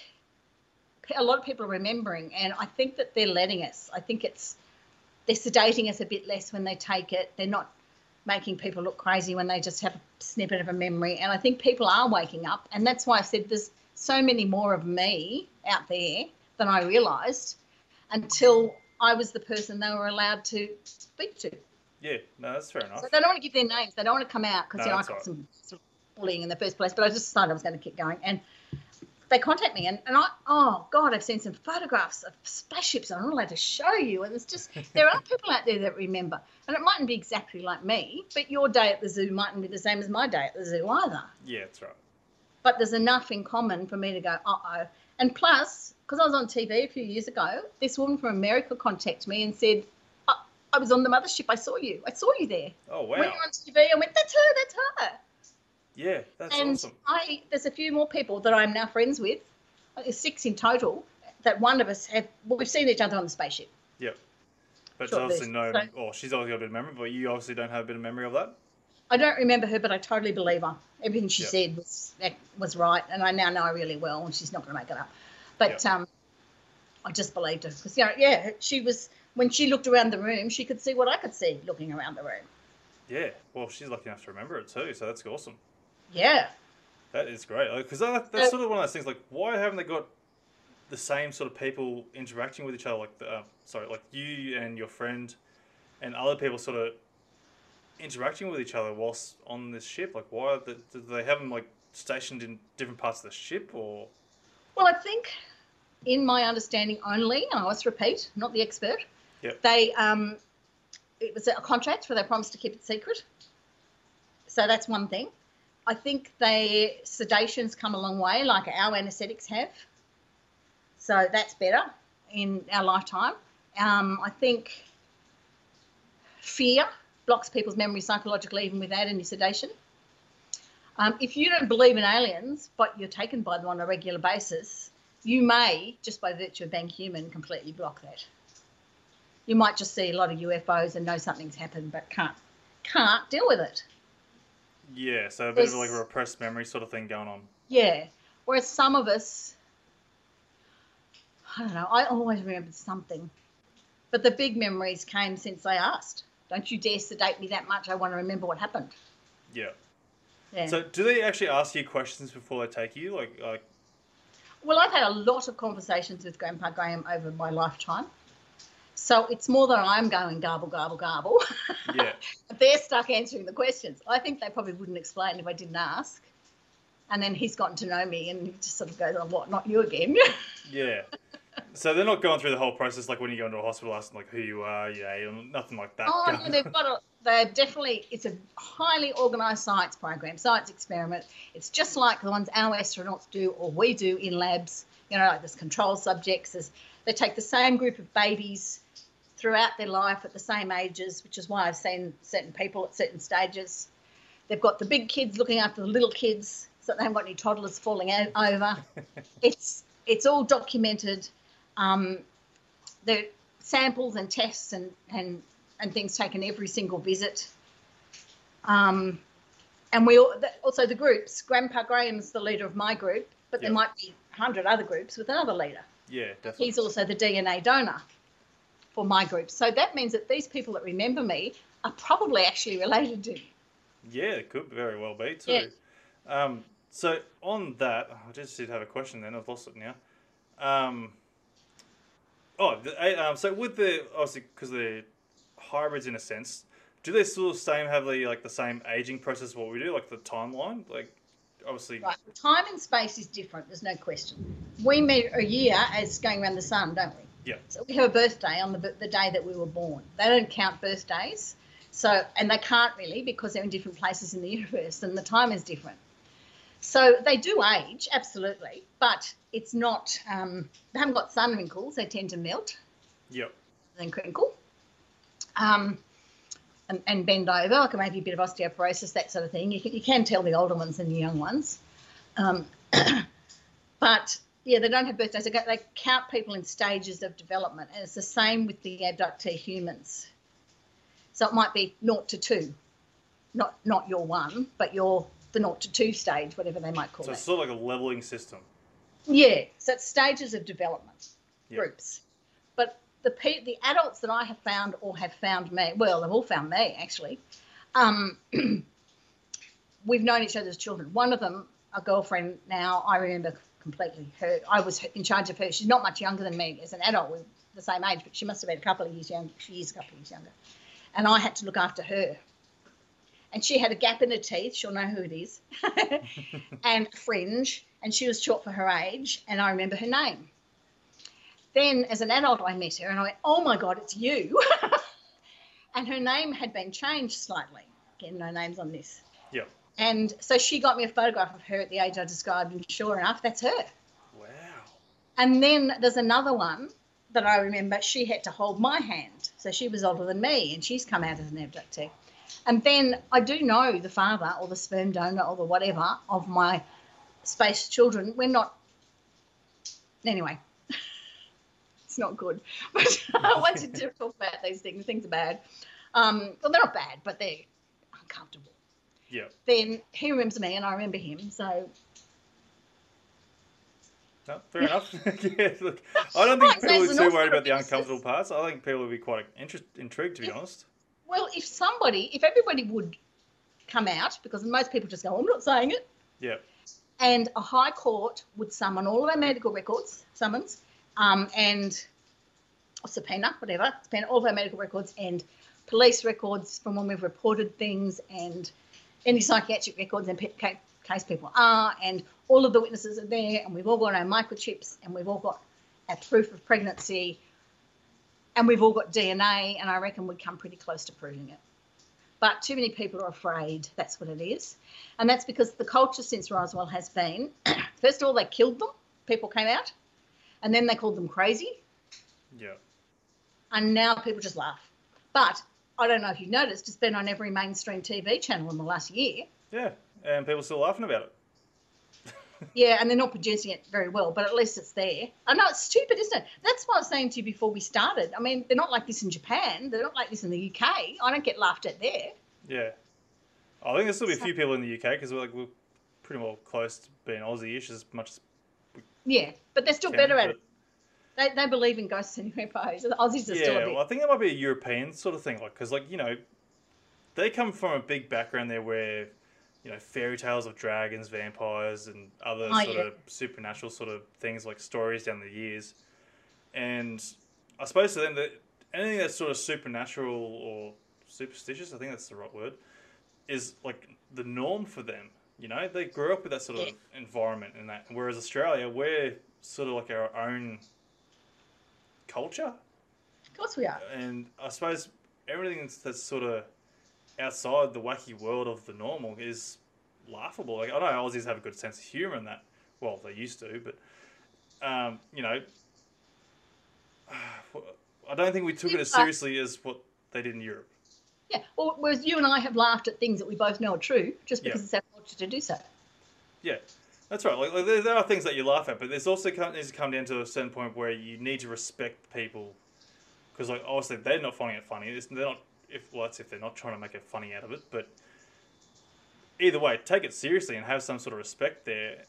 a lot of people are remembering, and I think that they're letting us. I think it's, they're sedating us a bit less when they take it. They're not making people look crazy when they just have a snippet of a memory. And I think people are waking up. And that's why I've said there's so many more of me out there than I realised until I was the person they were allowed to speak to. yeah, no, that's fair enough. So they don't want to give their names. They don't want to come out because No, you know I got right. some, some bullying in the first place. But I just decided I was going to keep going. And they contact me, and, and I, oh God, I've seen some photographs of spaceships, and I'm not allowed to show you. And it's just there are people out there that remember, and it mightn't be exactly like me, but your day at the zoo mightn't be the same as my day at the zoo either. Yeah, that's right. But there's enough in common for me to go, uh oh. And plus, because I was on TV a few years ago, this woman from America contacted me and said, I, I was on the mothership. I saw you. I saw you there. Oh When wow. you're on TV, I went, that's her, that's her. Yeah, that's and awesome. I, there's a few more people that I'm now friends with. Six in total. That one of us have, well, we've seen each other on the spaceship. Yep. But Short obviously no. version. Oh, she's obviously got a bit of memory, but you obviously don't have a bit of memory of that. I don't remember her, but I totally believe her. Everything she Yep. said was was right, and I now know her really well, and she's not going to make it up. But Yep. um, I just believed her because you know, yeah, she was when she looked around the room, she could see what I could see looking around the room. Yeah. Well, she's lucky enough to remember it too, so that's awesome. Yeah, That is great because that, that's Uh, sort of one of those things. Like, why haven't they got the same sort of people interacting with each other? Like, the, uh, sorry, like you and your friend and other people sort of interacting with each other whilst on this ship. Like, why are the, do they have them like stationed in different parts of the ship or? Well, I think, in my understanding only, and I must repeat, not the expert, Yep. they um, it was a contract where they promised to keep it secret. So that's one thing. I think their sedations come a long way, like our anaesthetics have. So that's better in our lifetime. Um, I think fear blocks people's memory psychologically, even without any sedation. Um, if you don't believe in aliens, but you're taken by them on a regular basis, you may, just by virtue of being human, completely block that. You might just see a lot of UFOs and know something's happened, but can't can't deal with it. Yeah, so a bit of like a repressed memory sort of thing going on. Yeah. Whereas some of us, I don't know, I always remembered something. But the big memories came since I asked. Don't you dare sedate me that much. I want to remember what happened. Yeah. Yeah. So, do they actually ask you questions before they take you? Like, like Well, I've had a lot of conversations with Grandpa Graham over my lifetime. So it's more than I'm going garble, garble, garble. yeah, They're stuck answering the questions. I think they probably wouldn't explain if I didn't ask. And then he's gotten to know me and he just sort of goes, oh, what, not you again? yeah. So they're not going through the whole process like when you go into a hospital asking like who you are, yeah, nothing like that. oh, no, they've got a, they're definitely, it's a highly organised science program, science experiment. It's just like the ones our astronauts do or we do in labs. You know, like there's control subjects. There's, they take the same group of babies throughout their life at the same ages, which is why I've seen certain people at certain stages. They've got the big kids looking after the little kids, so they haven't got any toddlers falling out, over. it's it's all documented. Um, the samples and tests and, and and things taken every single visit. Um, and we all, also the groups. Grandpa Graham's the leader of my group, but there might be hundred other groups with another leader. Yeah, definitely. He's also the DNA donor for my group. So that means that these people that remember me are probably actually related to me. Yeah, it could very well be too. Yeah. Um, so on that, I just did have a question. Then I've lost it now. Um, oh, the, eh, um, so with the obviously because they're hybrids in a sense, do they still same have the like the same aging process what we do, like the timeline? Like obviously, Right. Time and space is different. There's no question. We meet a year as going around the sun, don't we? Yeah, So we have a birthday on the, the day that we were born. They don't count birthdays. So, and they can't really because they're in different places in the universe and the time is different. So they do age, absolutely, but it's not, um, they haven't got sun wrinkles. They tend to melt yep, and crinkle um, and, and bend over, like maybe a bit of osteoporosis, that sort of thing. You can, you can tell the older ones and the young ones. Um, but yeah, they don't have birthdays. They, they count people in stages of development, and it's the same with the abductee humans. So it might be naught to two, not not your one, but your the naught to two stage, whatever they might call so it. So it's sort of like a leveling system. Yeah, so it's stages of development, Yeah. groups. But the pe- the adults that I have found or have found me, well, they've all found me actually. Um, we've known each other as children. One of them, a girlfriend now, I remember completely. Her, I was in charge of her. She's not much younger than me as an adult. We're the same age, but she must have been a couple of years younger. She is a couple of years younger, and I had to look after her. And she had a gap in her teeth. She'll know who it is, and fringe. And she was short for her age, and I remember her name. Then, as an adult, I met her, and I went, "Oh my God, it's you!" and her name had been changed slightly. Again, no names on this. Yep. And so she got me a photograph of her at the age I described, and sure enough, that's her. Wow. And then there's another one that I remember. She had to hold my hand, so she was older than me, and she's come out as an abductee. And then I do know the father or the sperm donor or the whatever of my space children. We're not. Anyway, it's not good. But once you do talk about these things, things are bad. Um, well, they're not bad, but they're uncomfortable. Yep. Then he remembers me, and I remember him. So No, fair enough. yeah, look, I don't think people are too worried about the uncomfortable parts. I think people would be quite interest, intrigued, to be honest. Well, if somebody, if everybody would come out, because most people just go, I'm not saying it, Yeah. and a high court would summon all of our medical records, summons, um, and or subpoena, whatever, subpoena all of our medical records and police records from when we've reported things and any psychiatric records and pe- case people are, and all of the witnesses are there, and we've all got our microchips, and we've all got our proof of pregnancy, and we've all got DNA, and I reckon we'd come pretty close to proving it. But too many people are afraid. That's what it is. And that's because the culture since Roswell has been first of all, they killed them, people came out, and then they called them crazy, Yeah. and now people just laugh. But I don't know if you've noticed, it's been on every mainstream TV channel in the last year. Yeah. And people are still laughing about it. Yeah, and they're not producing it very well, but at least it's there. I know it's stupid, isn't it? That's what I was saying to you before we started. I mean, they're not like this in Japan. They're not like this in the UK. I don't get laughed at there. Yeah. I think there's still be a few people in the UK because we're like we're pretty well close to being Aussie-ish as much as Yeah, but they're still can. better at it. They, they believe in ghosts and UFOs. The Aussies are still a Yeah, bit. well, I think that might be a European sort of thing, like because like you know, they come from a big background there where you know fairy tales of dragons, vampires, and other Oh, sort yeah. of supernatural sort of things like stories down the years, and I suppose to them that anything that's sort of supernatural or superstitious, I think that's the right word, is like the norm for them. You know, they grew up with that sort of Yeah. environment and that. Whereas Australia, we're sort of like our own culture Of course we are. and I suppose everything that's, sort of outside the wacky world of the normal is laughable. Like I know Aussies have a good sense of humour in that. Well, they used to, but um, you know, I don't think we took it as seriously as what they did in Europe. Yeah. Well, whereas you and I have laughed at things that we both know are true just because Yeah. it's our culture to do so. Yeah, that's right. Like, like there, are things that you laugh at, but there's also come, needs to come down to a certain point where you need to respect people because, like, obviously they're not finding it funny. It's, they're not if well, that's if they're not trying to make it funny out of it. But either way, take it seriously and have some sort of respect there.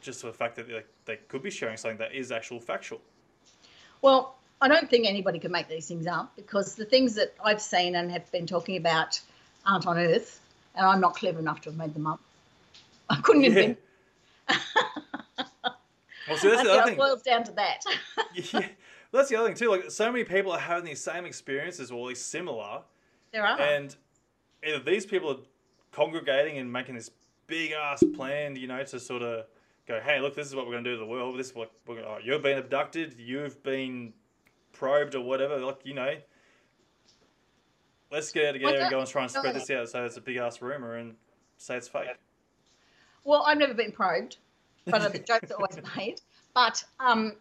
just for the fact that they, they could be sharing something that is actual factual. Well, I don't think anybody can make these things up because the things that I've seen and have been talking about aren't on Earth, and I'm not clever enough to have made them up. I couldn't Yeah. invent. Well, see, that's That's the how other it thing. boils down to that. yeah, that's the other thing too. Like, so many people are having these same experiences, or at least similar, there are. and either these people are congregating and making this big ass plan, you know, to sort of go, hey, look, this is what we're going to do to the world. This is what we're gonna, oh, you've been abducted, you've been probed or whatever. Like, you know, let's get out together and go and try and spread this out. So it's a big ass rumor and say it's fake. Well, I've never been probed, but the jokes are always made. But um,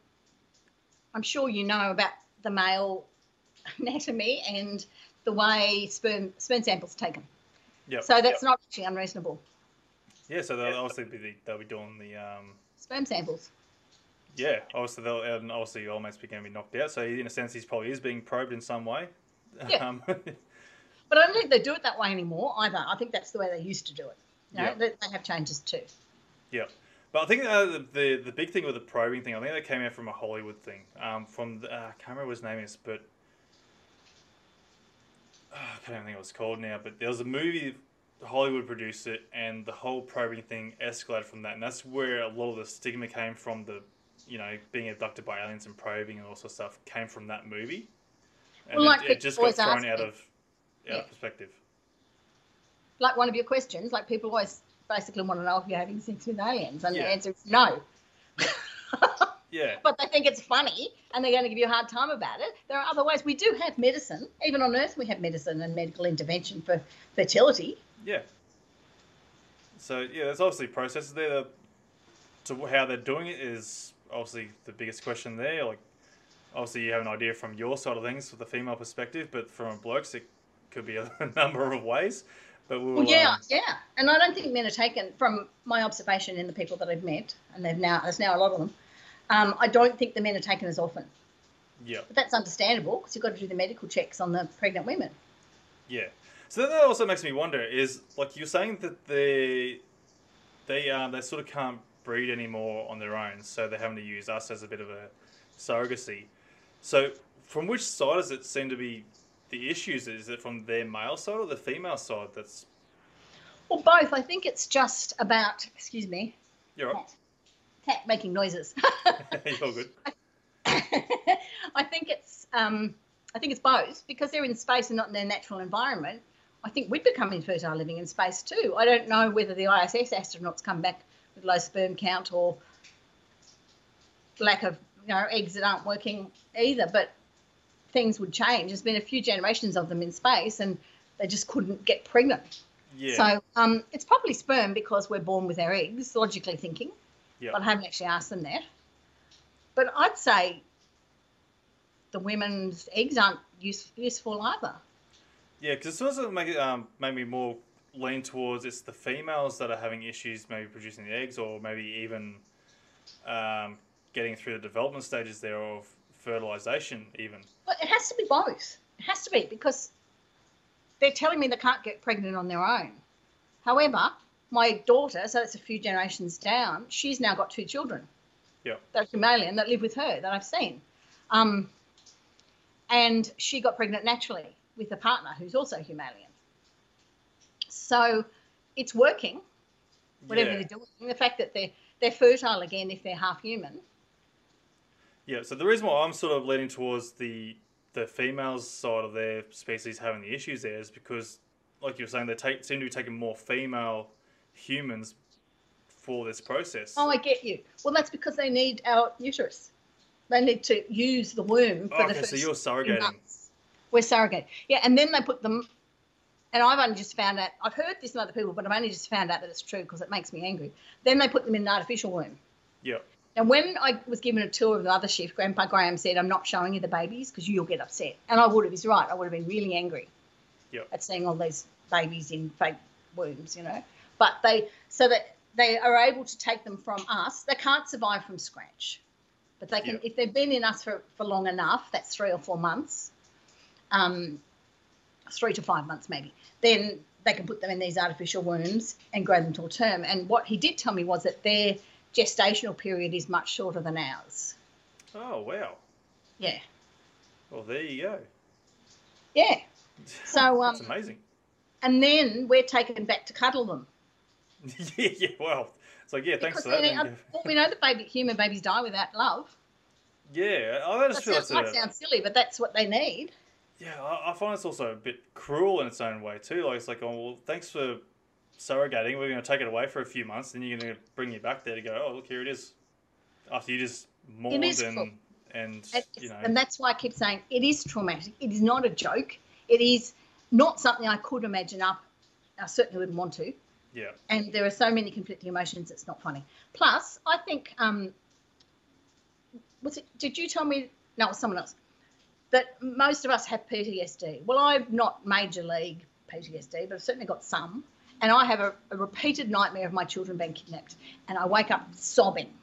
I'm sure you know about the male anatomy and the way sperm sperm samples are taken. Yep. So that's not actually unreasonable. yeah. So they'll obviously be the, they'll be doing the um, Sperm samples. Yeah, obviously they'll and obviously your old mate's going to be knocked out. So in a sense, he's probably is being probed in some way. Yeah. Um, But I don't think they do it that way anymore either. I think that's the way they used to do it. Know, Yeah. they, they have changes too. yeah, but I think uh, the, the the big thing with the probing thing, I think that came out from a Hollywood thing. Um, from the, uh, I can't remember what his name is, but uh, I can't even think what it's called now. But there was a movie Hollywood produced it, and the whole probing thing escalated from that, and that's where a lot of the stigma came from. The you know being abducted by aliens and probing and all sorts of stuff came from that movie. And Well, like it, it just got thrown out of out Yeah. of perspective. Like one of your questions, like people always basically want to know if you're having sex with aliens, and Yeah. the answer is no. Yeah. but they think it's funny and they're going to give you a hard time about it. There are other ways. We do have medicine. Even on Earth, we have medicine and medical intervention for fertility. Yeah. So yeah, there's obviously processes there. That, to how they're doing it is obviously the biggest question there. Like, obviously you have an idea from your side of things, with the female perspective, but from a bloke's, it could be a number of ways. But we'll, Well, yeah, um, yeah. And I don't think men are taken, from my observation in the people that I've met, and they've now there's now a lot of them. Um, I don't think the men are taken as often. yeah, But that's understandable because you've got to do the medical checks on the pregnant women. yeah. So then that also makes me wonder: is like you're saying that they, they um they sort of can't breed anymore on their own, so they're having to use us as a bit of a surrogacy. So from which side does it seem to be the issues? Is it from their male side or the female side? That's Well, both. I think it's just about, excuse me, you're right. cat, cat making noises. you're good. I think it's um, I think it's both because they're in space and not in their natural environment. I think we'd become infertile living in space too. I don't know whether the ISS astronauts come back with low sperm count or lack of you know eggs that aren't working either, but things would change. There's been a few generations of them in space and they just couldn't get pregnant. Yeah. So um, it's probably sperm because we're born with our eggs, logically thinking. yeah. But I haven't actually asked them that. But I'd say the women's eggs aren't use, useful either. Yeah, because it's also make um made me more lean towards it's the females that are having issues, maybe producing the eggs, or maybe even um, getting through the development stages there of fertilization, even. But it has to be both. It has to be because they're telling me they can't get pregnant on their own. However, my daughter, so it's a few generations down, she's now got two children. Yeah. that are Himalayan that live with her that I've seen. Um, and she got pregnant naturally with a partner who's also Himalayan. So it's working, whatever yeah. they're doing. The fact that they're they're fertile again if they're half human. Yeah, so the reason why I'm sort of leaning towards the the females side of their species having the issues there is because, like you were saying, they take, seem to be taking more female humans for this process. Oh, I get you. Well, that's because they need our uterus. They need to use the womb for oh, the Okay, first so you're surrogating. months. We're surrogate. Yeah, and then they put them. And I've only just found out. I've heard this from other people, but I've only just found out that it's true because it makes me angry. Then they put them in an artificial womb. Yeah, And when I was given a tour of the other shift, Grandpa Graham said, "I'm not showing you the babies because you'll get upset." And I would have. He's right. I would have been really angry yeah, at seeing all these babies in fake wombs, you know. But they so that they are able to take them from us. They can't survive from scratch, but they can Yeah. if they've been in us for, for long enough. That's three or four months, um, three to five months maybe. Then they can put them in these artificial wombs and grow them to a term. And what he did tell me was that their gestational period is much shorter than ours. Oh wow. Yeah. Well, there you go. Yeah. So um, That's amazing. and then we're taken back to cuddle them. yeah, yeah. Well, so like yeah, thanks Because for that. well, we know that baby human babies die without love. yeah, I just That feel sounds, that's might sound silly, but that's what they need. Yeah, I, I find it's also a bit cruel in its own way too. Like it's like, oh well, thanks for surrogating. We're going to take it away for a few months, then you're going to bring you back there to go. Oh, look, here it is. After you just mourned and and And, you know, and that's why I keep saying it is traumatic. It is not a joke. It is not something I could imagine up. I certainly wouldn't want to. yeah, And there are so many conflicting emotions. It's not funny. Plus, I think um, was it? Did you tell me? No, it was someone else. That most of us have PTSD. Well, I've not major league PTSD, but I've certainly got some. And I have a, a repeated nightmare of my children being kidnapped, and I wake up sobbing.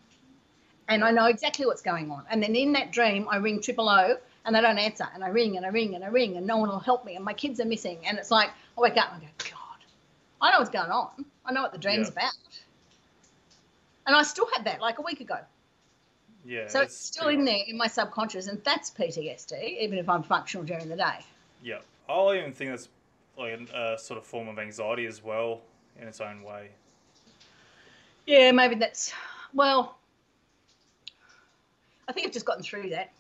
And I know exactly what's going on. And then in that dream, I ring triple O, and they don't answer. And I ring and I ring and I ring, and no one will help me. And my kids are missing. And it's like I wake up and I go, God, I know what's going on. I know what the dream's Yeah. about. And I still had that like a week ago. yeah. So it's still in there in my subconscious, and that's PTSD, even if I'm functional during the day. Yeah, I'll even think that's like a, sort of form of anxiety as well in its own way. Yeah, maybe that's, well, I think I've just gotten through that.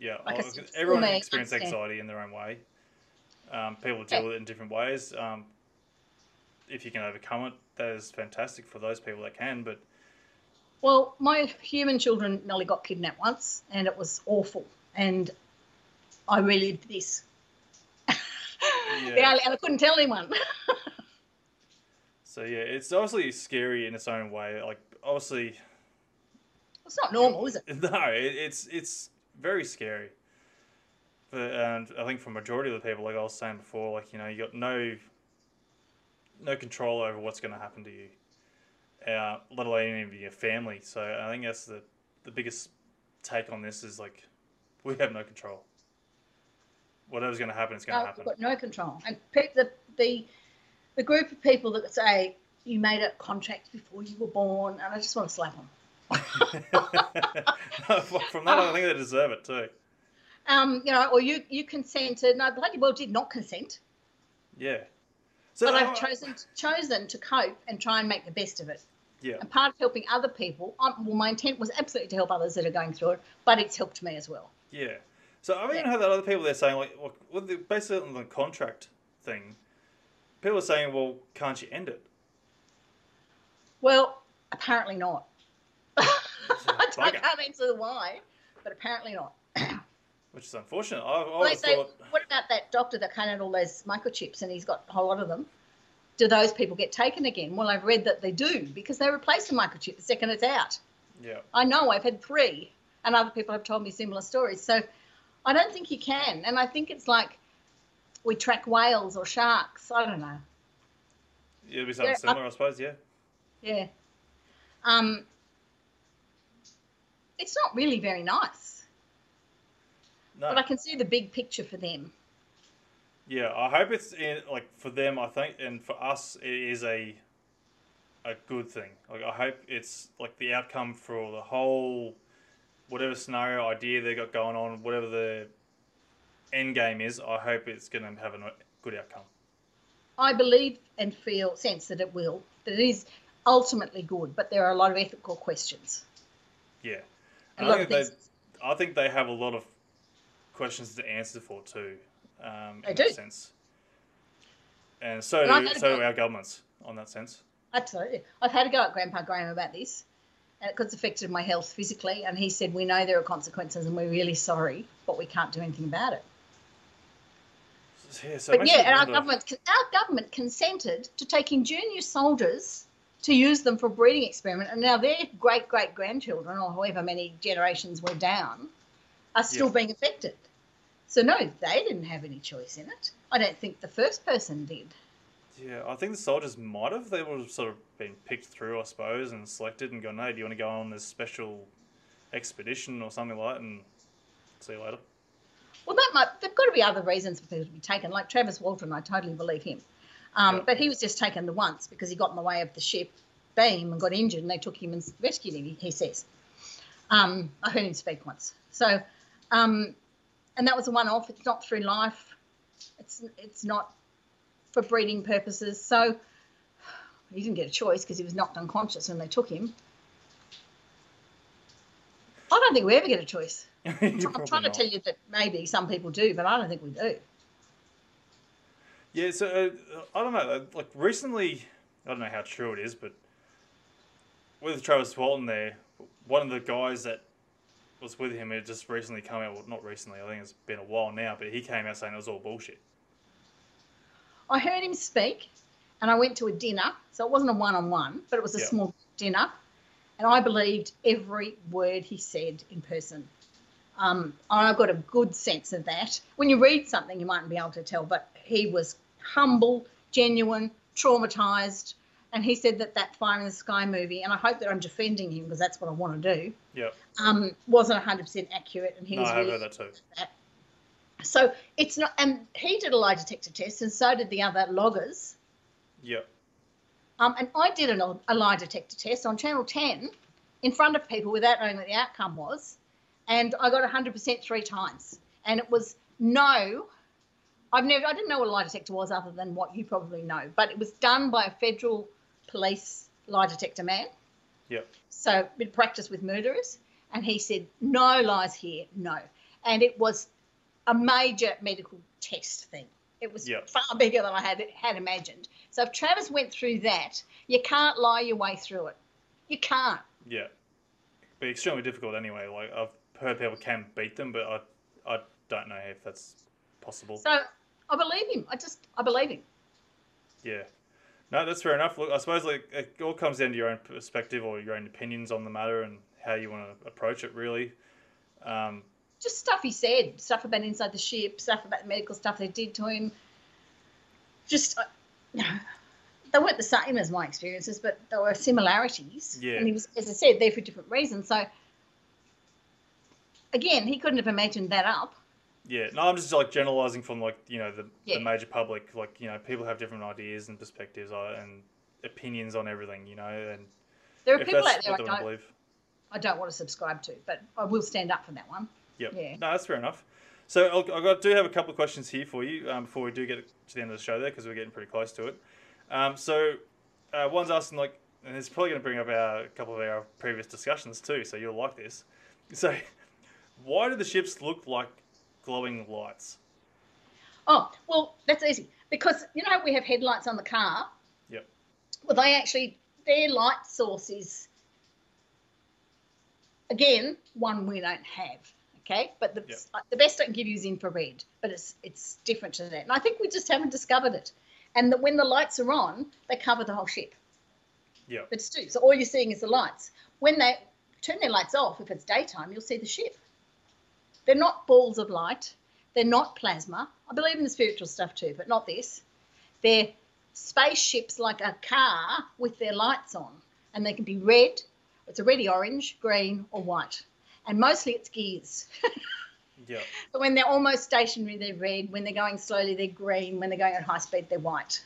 Yeah, Like I I- everyone experiences anxiety in their own way. Um, people deal Yeah. with it in different ways. Um, if you can overcome it, that is fantastic for those people that can. But Well, my human children nearly got kidnapped once, and it was awful. And I relived this. Yeah. and I couldn't tell anyone. so yeah, it's obviously scary in its own way. Like obviously, it's not normal, is it? no, it, it's it's very scary. But and I think for majority of the people, like I was saying before, like you know, you got no no control over what's going to happen to you, uh, let alone even your family. So I think that's the the biggest take on this is like we have no control. Whatever's going to happen, it's going to happen. got no control. And the, the, the group of people that say, you made a contract before you were born, and I just want to slap them. From that, I think they deserve it too. Um, you know, or you, you consented. No, bloody well did not consent. Yeah. So but I- I've chosen chosen to cope and try and make the best of it. Yeah. And part of helping other people, um, well, my intent was absolutely to help others that are going through it, but it's helped me as well. Yeah. So I've even heard that other people they're saying like, with the, basically on the contract thing, people are saying, well, can't you end it? Well, apparently not. I can't answer the why, but apparently not. Which is unfortunate. I, I Well, they thought, what about that doctor that out all those microchips and he's got a whole lot of them? Do those people get taken again? Well, I've read that they do because they replace the microchip the second it's out. yeah, I know I've had three, and other people have told me similar stories. So I don't think you can. And I think it's like we track whales or sharks. I don't know. it'd be something Yeah, I- similar, I suppose. Yeah. Yeah. Um, it's not really very nice, No. but I can see the big picture for them. Yeah, I hope it's in, like for them. I think, and for us, it is a a good thing. Like I hope it's like the outcome for the whole whatever scenario idea they got going on, whatever the end game is. I hope it's going to have a good outcome. I believe and feel sense that it will, that it is ultimately good, but there are a lot of ethical questions. Yeah, and I think they. I think they have a lot of questions to answer for too. Um, They in do. that sense, and so And do so do our governments on that sense. Absolutely. I've had to go at Grandpa Graham about this, and it's affected my health physically. And he said, We know there are consequences and we're really sorry, but we can't do anything about it. Yeah, so but yeah, and our government, our government consented to taking junior soldiers to use them for a breeding experiment, and now their great great grandchildren, or however many generations were down, are still Yeah. being affected. So no, they didn't have any choice in it. I don't think the first person did. Yeah, I think the soldiers might have. They would have sort of been picked through, I suppose, and selected and gone, hey, do you want to go on this special expedition or something like that? And see you later. Well, that might. There've got to be other reasons for people to be taken. Like Travis Walton, I totally believe him. Um, Yeah. But he was just taken the once because he got in the way of the ship beam and got injured, and they took him and rescued him. He, says. Um, I heard him speak once. So, um, and that was a one-off. It's not through life. It's it's not for breeding purposes. So he didn't get a choice because he was knocked unconscious when they took him. I don't think we ever get a choice. I'm trying to tell you that maybe some people do, but I don't think we do. Yeah, so uh, I don't know. Like recently, I don't know how true it is, but with Travis Walton there, one of the guys that was with him had just recently come out. Well, not recently. I think it's been a while now, but he came out saying it was all bullshit. I heard him speak, and I went to a dinner. So it wasn't a one-on-one, but it was a Yeah. small dinner, and I believed every word he said in person. Um, and I got a good sense of that. When you read something, you mightn't be able to tell, but he was humble, genuine, traumatized, and he said that that Fire in the Sky movie, and I hope that I'm defending him because that's what I want to do, Yeah, um, wasn't 100% accurate, and he no, was I really heard that too. that. So it's not, and he did a lie detector test, and so did the other loggers. Yeah, Um, and I did an, a lie detector test on Channel 10 in front of people without knowing what the outcome was. And I got 100% three times. And it was no. I've never, I didn't know what a lie detector was other than what you probably know, but it was done by a federal police lie detector man. yeah, So been practice with murderers, and he said no lies here, no, and it was a major medical test thing. It was Yeah. far bigger than I had had imagined. So if Travis went through that, you can't lie your way through it. You can't. yeah. be extremely difficult anyway. Like I've heard people can beat them, but I I don't know if that's possible. So I believe him. I just I believe him. Yeah. No, that's fair enough. Look, I suppose like it all comes down to your own perspective or your own opinions on the matter and how you want to approach it. Really. Um, Just stuff he said, stuff about inside the ship, stuff about the medical stuff they did to him. Just. Uh, they weren't the same as my experiences, but there were similarities. Yeah. And he was, as I said, there for different reasons. So, again, he couldn't have imagined that up. yeah. No, I'm just like generalizing from like you know the, Yeah. the major public. Like you know people have different ideas and perspectives uh, and opinions on everything. You know, and There are people out there I they want to don't, believe. I don't want to subscribe to, but I will stand up for that one. Yep. Yeah. No, that's fair enough. So I'll- I got do have a couple of questions here for you um, before we do get to the end of the show there because we're getting pretty close to it. Um, so uh, one's asking like, and it's probably going to bring up our, a couple of our previous discussions too. So you'll like this. So, why do the ships look like glowing lights? Oh, well, that's easy. Because, you know, we have headlights on the car. Yep. Well, they actually, their light source is, again, one we don't have. Okay, but the, Yep. Uh, the best I can give you is infrared, but it's it's different to that, and I think we just haven't discovered it. And that when the lights are on, they cover the whole ship. Yeah. That's true. So all you're seeing is the lights. When they turn their lights off, if it's daytime, you'll see the ship. They're not balls of light. They're not plasma. I believe in the spiritual stuff too, but not this. They're spaceships like a car with their lights on, and they can be red. It's a reddy orange, green, or white, and mostly it's gears. Yeah. but when they're almost stationary, they're red. When they're going slowly, they're green. When they're going at high speed, they're white.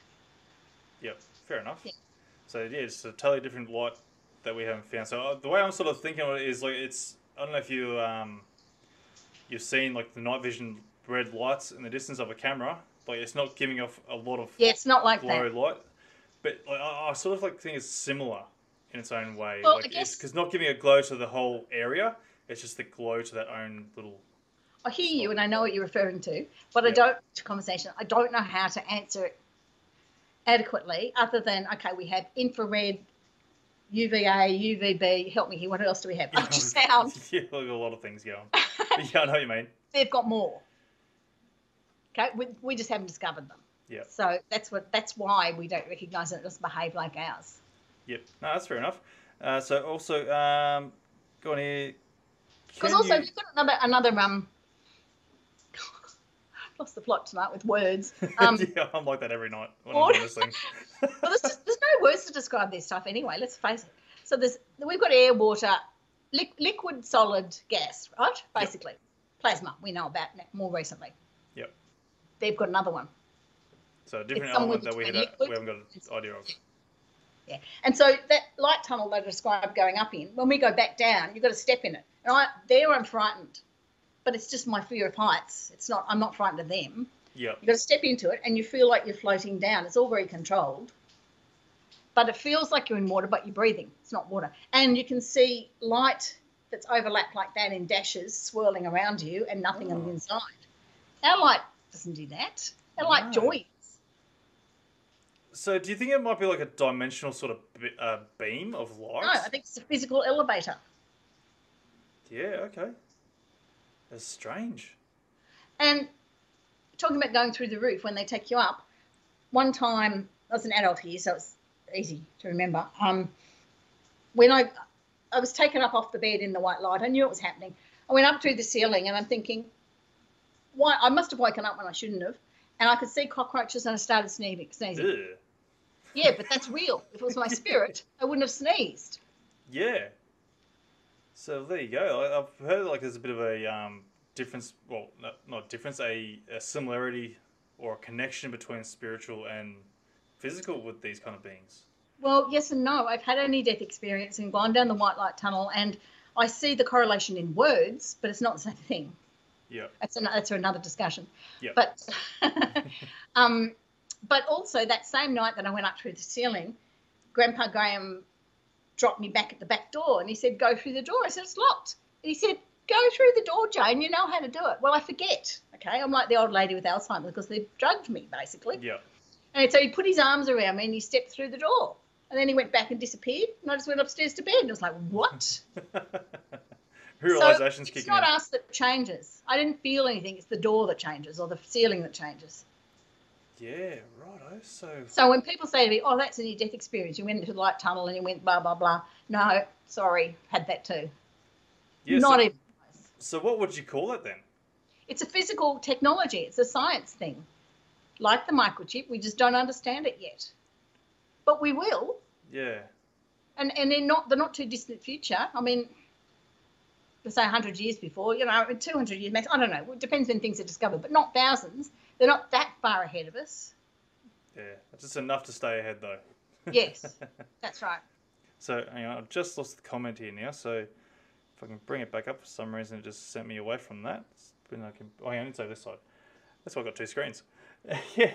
Yep. Fair enough. Yeah. So yeah, it's a totally different light that we haven't found. So uh, the way I'm sort of thinking of it is like it's I don't know if you um you've seen like the night vision red lights in the distance of a camera. Like it's not giving off a lot of Yeah, it's not like glow that. light, but like, I, I sort of like think it's similar in its own way. Well, I like guess- because not giving a glow to the whole area, it's just the glow to that own little. I hear you and I know what you're referring to, but I don't conversation. I don't know how to answer it adequately, other than okay, we have infrared, UVA, UVB. Help me here. What else do we have? Ultrasound. yeah, a lot of things going. Yeah, I know what you mean. They've got more. Okay, we, we just haven't discovered them. Yeah. So that's what that's why we don't recognise it. It doesn't behave like ours. Yep. No, that's fair enough. Uh, so also, um, go on here. Because also you- we've got another another um. Lost the plot tonight with words. Um, yeah, I'm like that every night when? I'm doing this thing. well, there's, just, there's no words to describe this stuff anyway. Let's face it. So there's we've got air, water, li- liquid, solid, gas, right? Basically, plasma we know about more recently. yep. They've got another one. So a different element that we, had, we haven't got an idea of. Yeah. And so that light tunnel they described going up in, when we go back down, you've got to step in it. And I there I'm frightened. But it's just my fear of heights. It's not I'm not frightened of them. Yep. You've got to step into it and you feel like you're floating down. It's all very controlled. But it feels like you're in water, but you're breathing. It's not water. And you can see light that's overlapped like that in dashes swirling around you and nothing on the oh. inside. Our light doesn't do that. Our light No. joins. So do you think it might be like a dimensional sort of uh, beam of light? No, I think it's a physical elevator. Yeah. Okay. That's strange. And talking about going through the roof when they take you up, one time I was an adult here, so it's easy to remember. Um, when I I was taken up off the bed in the white light, I knew it was happening. I went up through the ceiling, and I'm thinking, why? I must have woken up when I shouldn't have, and I could see cockroaches, and I started sneezing. sneezing. Yeah, but that's real. If it was my spirit, I wouldn't have sneezed. Yeah. So there you go. I, I've heard like there's a bit of a um, difference. Well, not, not difference, a, a similarity or a connection between spiritual and physical with these kind of beings. Well, yes and no. I've had a near death experience and gone down the white light tunnel, and I see the correlation in words, but it's not the same thing. Yeah. That's an, that's another discussion. Yeah. But um, but also that same night that I went up through the ceiling, Grandpa Graham dropped me back at the back door, and he said, "Go through the door." I said, "It's locked." And he said, "Go through the door, Jane. You know how to do it." Well, I forget. Okay, I'm like the old lady with Alzheimer's because they've drugged me basically. Yeah. And so he put his arms around me and he stepped through the door. And then he went back and disappeared. And I just went upstairs to bed. And I was like, what? Realization's so it's kicking not in. us that changes. I didn't feel anything. It's the door that changes or the ceiling that changes. Yeah. Righto. So. So when people say to me, oh, that's a near death experience, you went into the light tunnel and you went blah, blah, blah. No, sorry, had that too. Yeah, not so, even. so what would you call it then? It's a physical technology, it's a science thing. Like the microchip, we just don't understand it yet. But we will. Yeah. and and in not the not too distant future. I mean, let's say 100 years before, you know, 200 years max. I don't know. It depends when things are discovered, but not thousands. They're not that far ahead of us. Yeah. It's just enough to stay ahead though. Yes, that's right. So hang on, I've just lost the comment here now. So if I can bring it back up for some reason, it just sent me away from that. Then I can. Oh, hang on, it's over this side. That's why I've got two screens. yeah.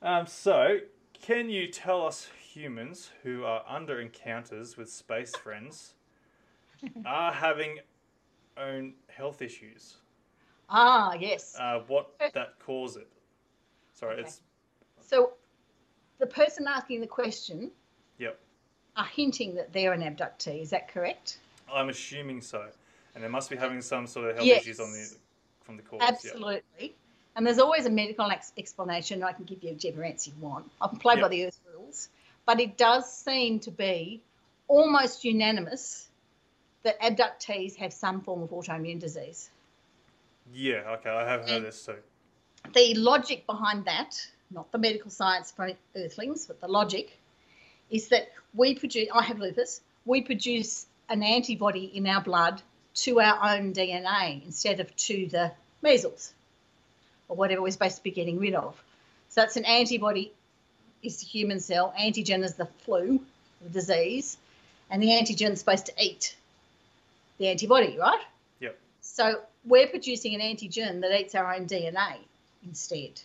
Um, so can you tell us humans who are under encounters with space friends are having own health issues? Ah, yes. Uh, what that cause it? Sorry, Okay. it's So the person asking the question yep. are hinting that they're an abductee. Is that correct? I'm assuming so, and they must be having some sort of health Yes. issues on the from the cause. Absolutely. And there's always a medical ex- explanation. I can give you whichever answer you want. I can play by the earth rules. But it does seem to be almost unanimous that abductees have some form of autoimmune disease. Yeah, okay, I have heard And- this too. The logic behind that, not the medical science for earthlings, but the logic, is that we produce, I have lupus, we produce an antibody in our blood to our own DNA instead of to the measles or whatever we're supposed to be getting rid of. So that's an antibody is the human cell, antigen is the flu, the disease, and the antigen is supposed to eat the antibody, right? Yep. So we're producing an antigen that eats our own DNA instead.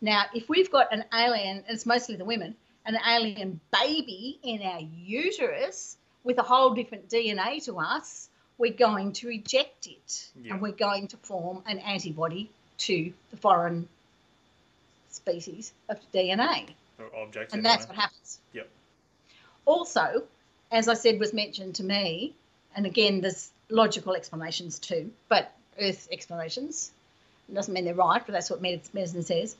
Now, if we've got an alien, and it's mostly the women, an alien baby in our uterus with a whole different DNA to us, we're going to reject it Yeah. and we're going to form an antibody to the foreign species of DNA. Or objects. And anyway. that's what happens. Yep. Also, as I said, was mentioned to me, and again, there's logical explanations too, but Earth explanations. It doesn't mean they're right, but that's what medicine says.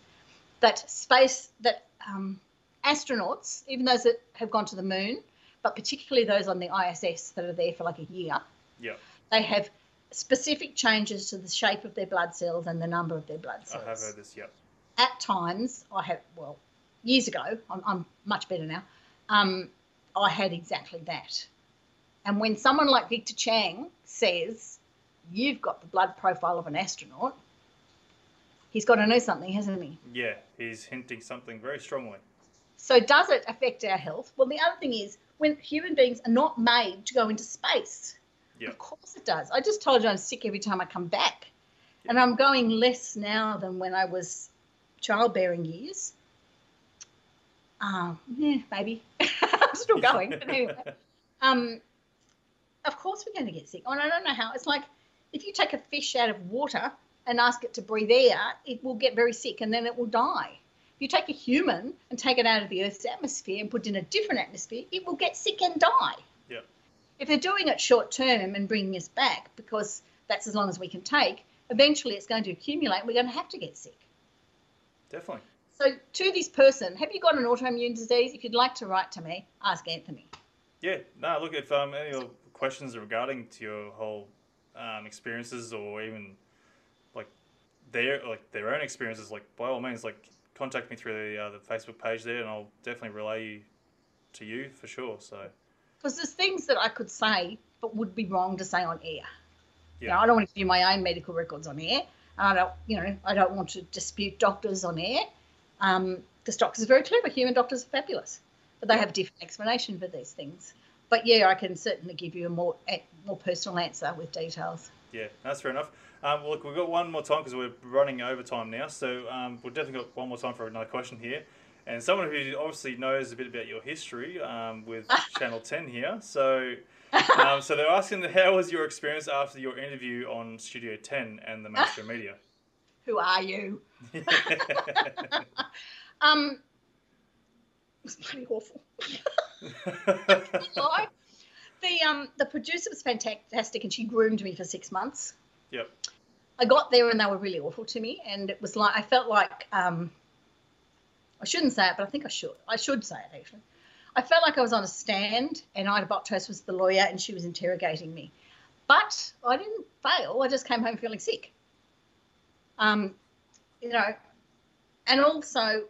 That space, that um, astronauts, even those that have gone to the moon, but particularly those on the ISS that are there for like a year, Yep. they have specific changes to the shape of their blood cells and the number of their blood cells I have heard this. Yep. at times I have well years ago I'm, I'm much better now um, I had exactly that and when someone like Victor Chang says you've got the blood profile of an astronaut he's got to know something hasn't he Yeah, he's hinting something very strongly. So does it affect our health? Well, the other thing is when human beings are not made to go into space. Yeah. Of course it does. I just told you I'm sick every time I come back. And I'm going less now than when I was childbearing years. Um, yeah, maybe. I'm still going. But anyway. Um, of course we're going to get sick. And I don't know how. It's like if you take a fish out of water and ask it to breathe air, it will get very sick and then it will die. If you take a human and take it out of the Earth's atmosphere and put it in a different atmosphere, it will get sick and die. Yeah. If they're doing it short term and bringing us back because that's as long as we can take, eventually it's going to accumulate and we're going to have to get sick. Definitely. So, to this person, have you got an autoimmune disease? If you'd like to write to me, ask Anthony. Yeah. No, look, if um, any of questions regarding to your whole um, experiences or even their like their own experiences, like by all means, like contact me through the uh, the Facebook page there, and I'll definitely relay you to you for sure. So Because there's things that I could say, but would be wrong to say on air. You know, yeah, I don't want to give my own medical records on air. I don't, you know, I don't want to dispute doctors on air. Um, because doctors are very clever. Human doctors are fabulous, but they have a different explanation for these things. But yeah, I can certainly give you a more a more personal answer with details. yeah, that's fair enough. Um, look, we've got one more time because we're running over time now, so um, we've definitely got one more time for another question here. And someone who obviously knows a bit about your history um, with Channel 10 here. So, um, so they're asking, how was your experience after your interview on Studio 10 and the mainstream media? Who are you? Um, it was bloody awful. The um the producer was fantastic, and she groomed me for six months. yep. I got there and they were really awful to me, and it was like I felt like um, I shouldn't say it, but I think I should. I should say it actually. I felt like I was on a stand, and Ita Buttrose was the lawyer, and she was interrogating me. But I didn't fail. I just came home feeling sick. Um, you know, and also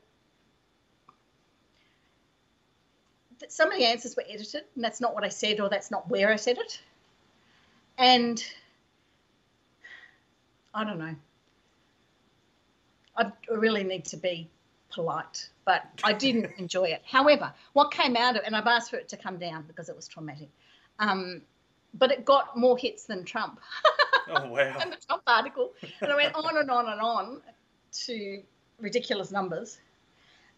some of the answers were edited, and that's not what I said, or that's not where I said it. And I don't know. I really need to be polite, but I didn't enjoy it. However, what came out of and I've asked for it to come down because it was traumatic. Um, but it got more hits than Trump Oh, wow. and the Trump article, and I went on and on and on to ridiculous numbers.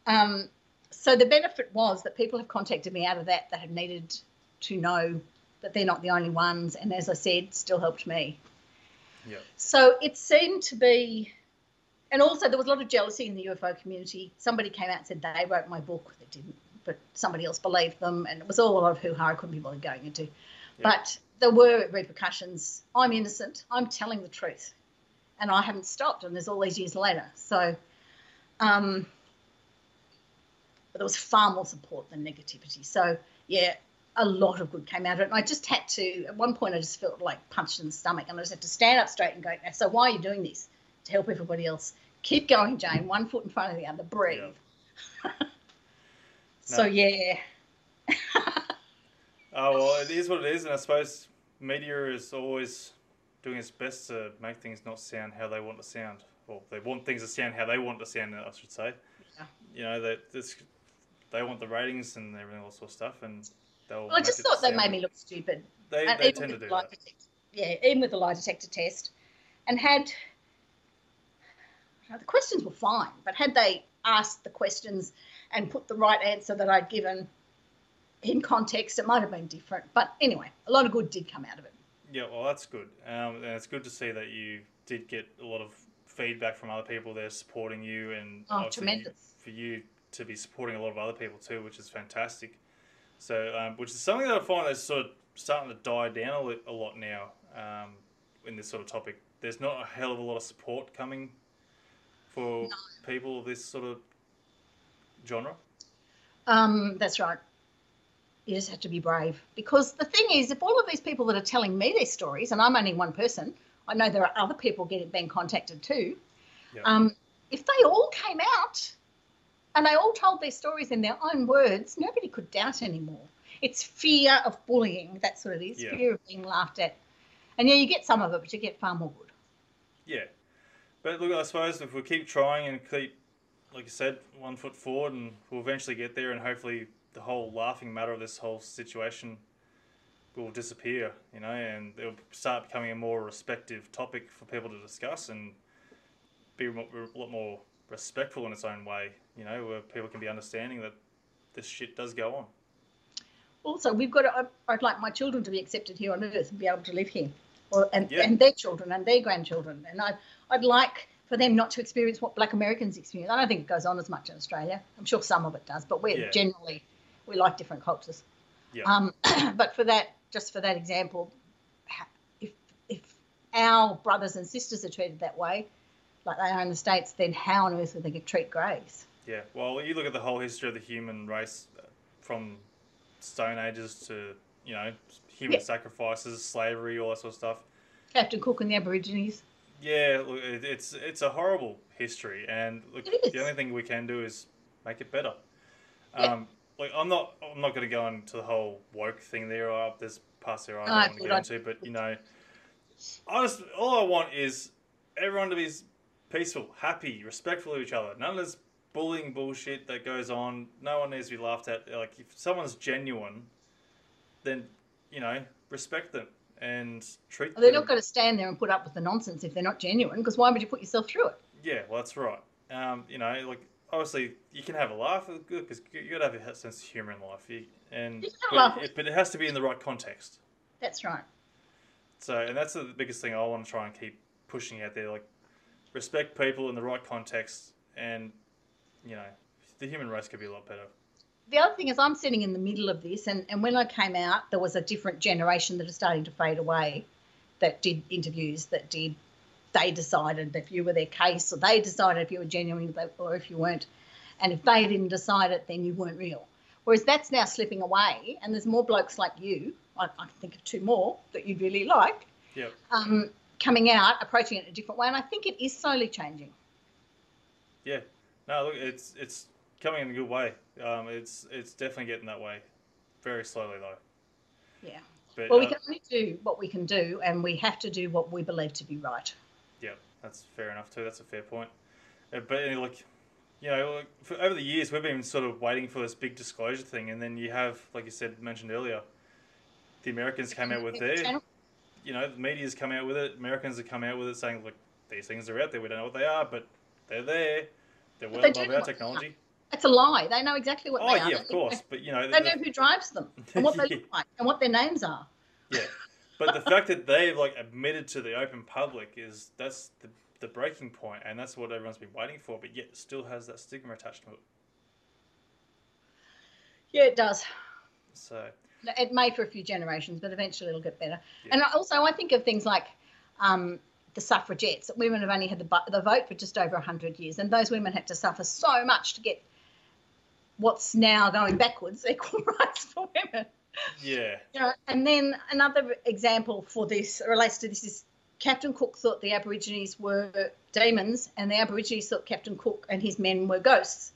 Um, so the benefit was that people have contacted me out of that that have needed to know that they're not the only ones, and as I said, still helped me. So it seemed to be, and also there was a lot of jealousy in the UFO community. Somebody came out and said they wrote my book. They didn't, but somebody else believed them, and it was all a lot of hoo ha. I couldn't be bothered going into. But there were repercussions. I'm innocent. I'm telling the truth, and I haven't stopped. And there's all these years later. So, um, but there was far more support than negativity. So yeah, a lot of good came out of it. And I just had to, at one point, I just felt like punched in the stomach. And I just had to stand up straight and go, so why are you doing this? To help everybody else. Keep going, Jane. One foot in front of the other. Breathe. so, No. yeah. Oh, well, it is what it is. And I suppose media is always doing its best to make things not sound how they want to sound. Well, they want things to sound how they want to sound, I should say. Yeah. You know, they, this, they want the ratings and everything, all sort of stuff. And. Well, I just thought they made me look stupid. They, they tend to do that. detector- yeah, even with the lie detector test, and had the questions were fine, but had they asked the questions and put the right answer that I'd given in context, it might have been different. But anyway, a lot of good did come out of it. Yeah, well, that's good. Um, and it's good to see that you did get a lot of feedback from other people there supporting you, and Oh, obviously you- tremendous. for you to be supporting a lot of other people too, which is fantastic. So, um, which is something that I find that's sort of starting to die down a, lot now um, in this sort of topic. There's not a hell of a lot of support coming for people of this sort of genre. Um, that's right. You just have to be brave because the thing is, if all of these people that are telling me their stories, and I'm only one person, I know there are other people getting being contacted too. Yeah. Um, if they all came out and they all told their stories in their own words, nobody could doubt anymore. It's fear of bullying. That's what it is. Yeah. Fear of being laughed at. And yeah, you get some of it, but you get far more good. Yeah, but look, I suppose if we keep trying and keep, like I said, one foot forward, and we'll eventually get there, and hopefully the whole laughing matter of this whole situation will disappear, you know, and it'll start becoming a more respective topic for people to discuss and be a lot more respectful in its own way, you know, where people can be understanding that this shit does go on. Also, we've got to, I'd like my children to be accepted here on Earth and be able to live here, or, and, Yeah. and their children and their grandchildren. And I, I'd like for them not to experience what Black Americans experience. I don't think it goes on as much in Australia. I'm sure some of it does, but we're Yeah. generally, we like different cultures. Yeah. Um, but for that, just for that example, if if our brothers and sisters are treated that way, like they are in the states, then how on earth would they treat Greys? Yeah, well, you look at the whole history of the human race uh, from Stone Ages to, you know, human Yeah. sacrifices, slavery, all that sort of stuff. Captain Cook and the Aborigines. Yeah, look, it's it's a horrible history, and look, the only thing we can do is make it better. Yeah. Um, like I'm not I'm not going to go into the whole woke thing there. Uh, there's past there I don't want to get into, but you know, I just all I want is everyone to be peaceful, happy, respectful of each other. None of this bullying bullshit that goes on. No one needs to be laughed at. Like if someone's genuine, then you know respect them and treat Well, they're them. not going to stand there and put up with the nonsense if they're not genuine, because why would you put yourself through it? Yeah, well, that's right. Um, you know, like obviously you can have a laugh, good because you got to have a sense of humor in life. You, and You can have a but it, but it has to be in the right context. That's right. So, and that's the biggest thing I want to try and keep pushing out there. Like, respect people in the right context, and you know, the human race could be a lot better. The other thing is, I'm sitting in the middle of this, and, and when I came out, there was a different generation that is starting to fade away that did interviews, that did, they decided if you were their case, or they decided if you were genuine or if you weren't. And if they didn't decide it, then you weren't real. Whereas that's now slipping away, and there's more blokes like you, I, I can think of two more that you'd really like, Yep. um, coming out, approaching it in a different way. And I think it is slowly changing. Yeah. No, look, it's it's coming in a good way. Um, it's it's definitely getting that way, very slowly though. Yeah. But Well, we uh, can only do what we can do, and we have to do what we believe to be right. Yeah, that's fair enough too. That's a fair point. Uh, But like, you know, like, for, over the years we've been sort of waiting for this big disclosure thing, and then you have, like you said, mentioned earlier, the Americans came out with their. You know, the media's come out with it. Americans have come out with it, saying, look, these things are out there. We don't know what they are, but they're there. They're well they above our what they are. technology. It's a lie. They know exactly what Oh they are. Oh, yeah, of course. But you know, They know who drives them and what they Yeah. look like and what their names are. Yeah, but the fact that they've like admitted to the open public is that's the the breaking point, and that's what everyone's been waiting for. But yet, still has that stigma attached to it. Yeah, it does. So It may for a few generations, but eventually it'll get better. And also, I think of things like um, the suffragettes. Women have only had the, the vote for just over 100 years, and those women had to suffer so much to get what's now going backwards equal rights for women. yeah, You know, and then another example for this relates to this is Captain Cook thought the Aborigines were demons, and the Aborigines thought Captain Cook and his men were ghosts.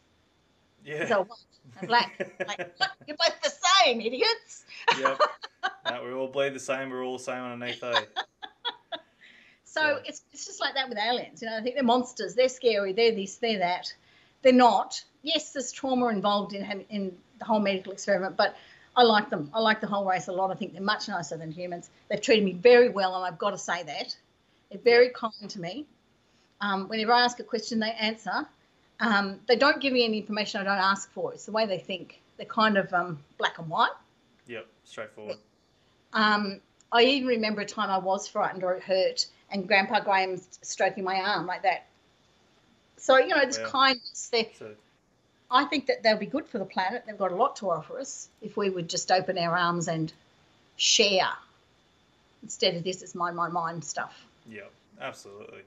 yeah, So white and black. like, what? You're both the idiots. yep. No, we all bleed the same. We're all the same underneath, eh? So Yeah. it's it's just like that with aliens. You know, I think they're monsters. They're scary. They're this. They're that. They're not. Yes, there's trauma involved in in the whole medical experiment, but I like them. I like the whole race a lot. I think they're much nicer than humans. They've treated me very well, and I've got to say that. They're very kind to me. Um, whenever I ask a question, they answer. Um, they don't give me any information I don't ask for. It's the way they think. They're kind of um, black and white. Yep, straightforward. Um, I even remember a time I was frightened or hurt, and Grandpa Graham stroking my arm like that. So you know, this Yeah. kindness. They, So I think that they'll be good for the planet. They've got a lot to offer us if we would just open our arms and share instead of this. It's mind, mind, mind stuff. Yep, absolutely,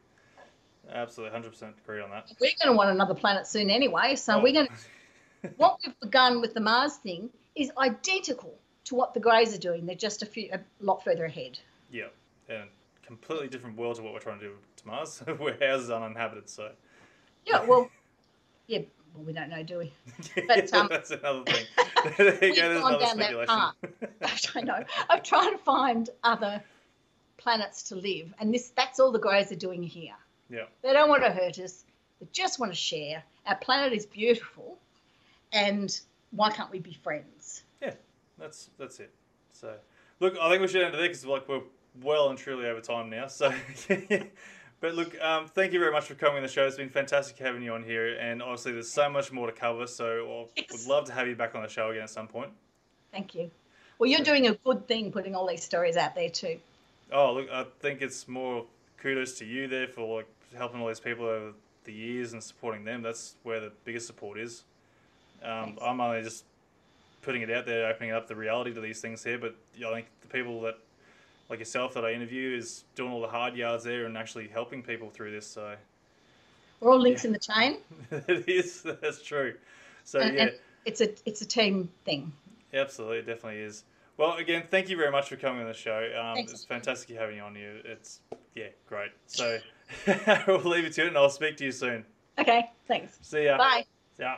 absolutely, hundred percent agree on that. We're going to want another planet soon anyway. So Oh. we're going to. What we've begun with the Mars thing is identical to what the Greys are doing. They're just a few a lot further ahead. Yeah, and completely different world to what we're trying to do to Mars, where ours is uninhabited. So Yeah. Well. Yeah. Well, we don't know, do we? But, um, that's another thing. there you We've go. There's gone another down that speculation. I know. I'm trying to find other planets to live, and this—that's all the Greys are doing here. yeah, They don't want to hurt us. They just want to share, Our planet is beautiful, and why can't we be friends? Yeah, that's that's it. So, look, I think we should end it there because like we're well and truly over time now. So, but look, um, thank you very much for coming on the show. It's been fantastic having you on here, and obviously there's so much more to cover. So, I Yes. would love to have you back on the show again at some point. Thank you. Well, you're doing a good thing putting all these stories out there too. Oh, look, I think it's more kudos to you there for like helping all these people over the years and supporting them. That's where the biggest support is. Um. I'm only just putting it out there, opening up the reality to these things here. But yeah, I think the people that, like yourself, that I interview is doing all the hard yards there and actually helping people through this. So We're all links in the chain, it is. That's true. So and, yeah, and it's a it's a team thing. absolutely, it definitely is. Well, again, thank you very much for coming on the show. Um, it's fantastic having you on here. It's yeah, great. So we'll leave it to it, and I'll speak to you soon. Okay, thanks. See ya. Bye. Yeah.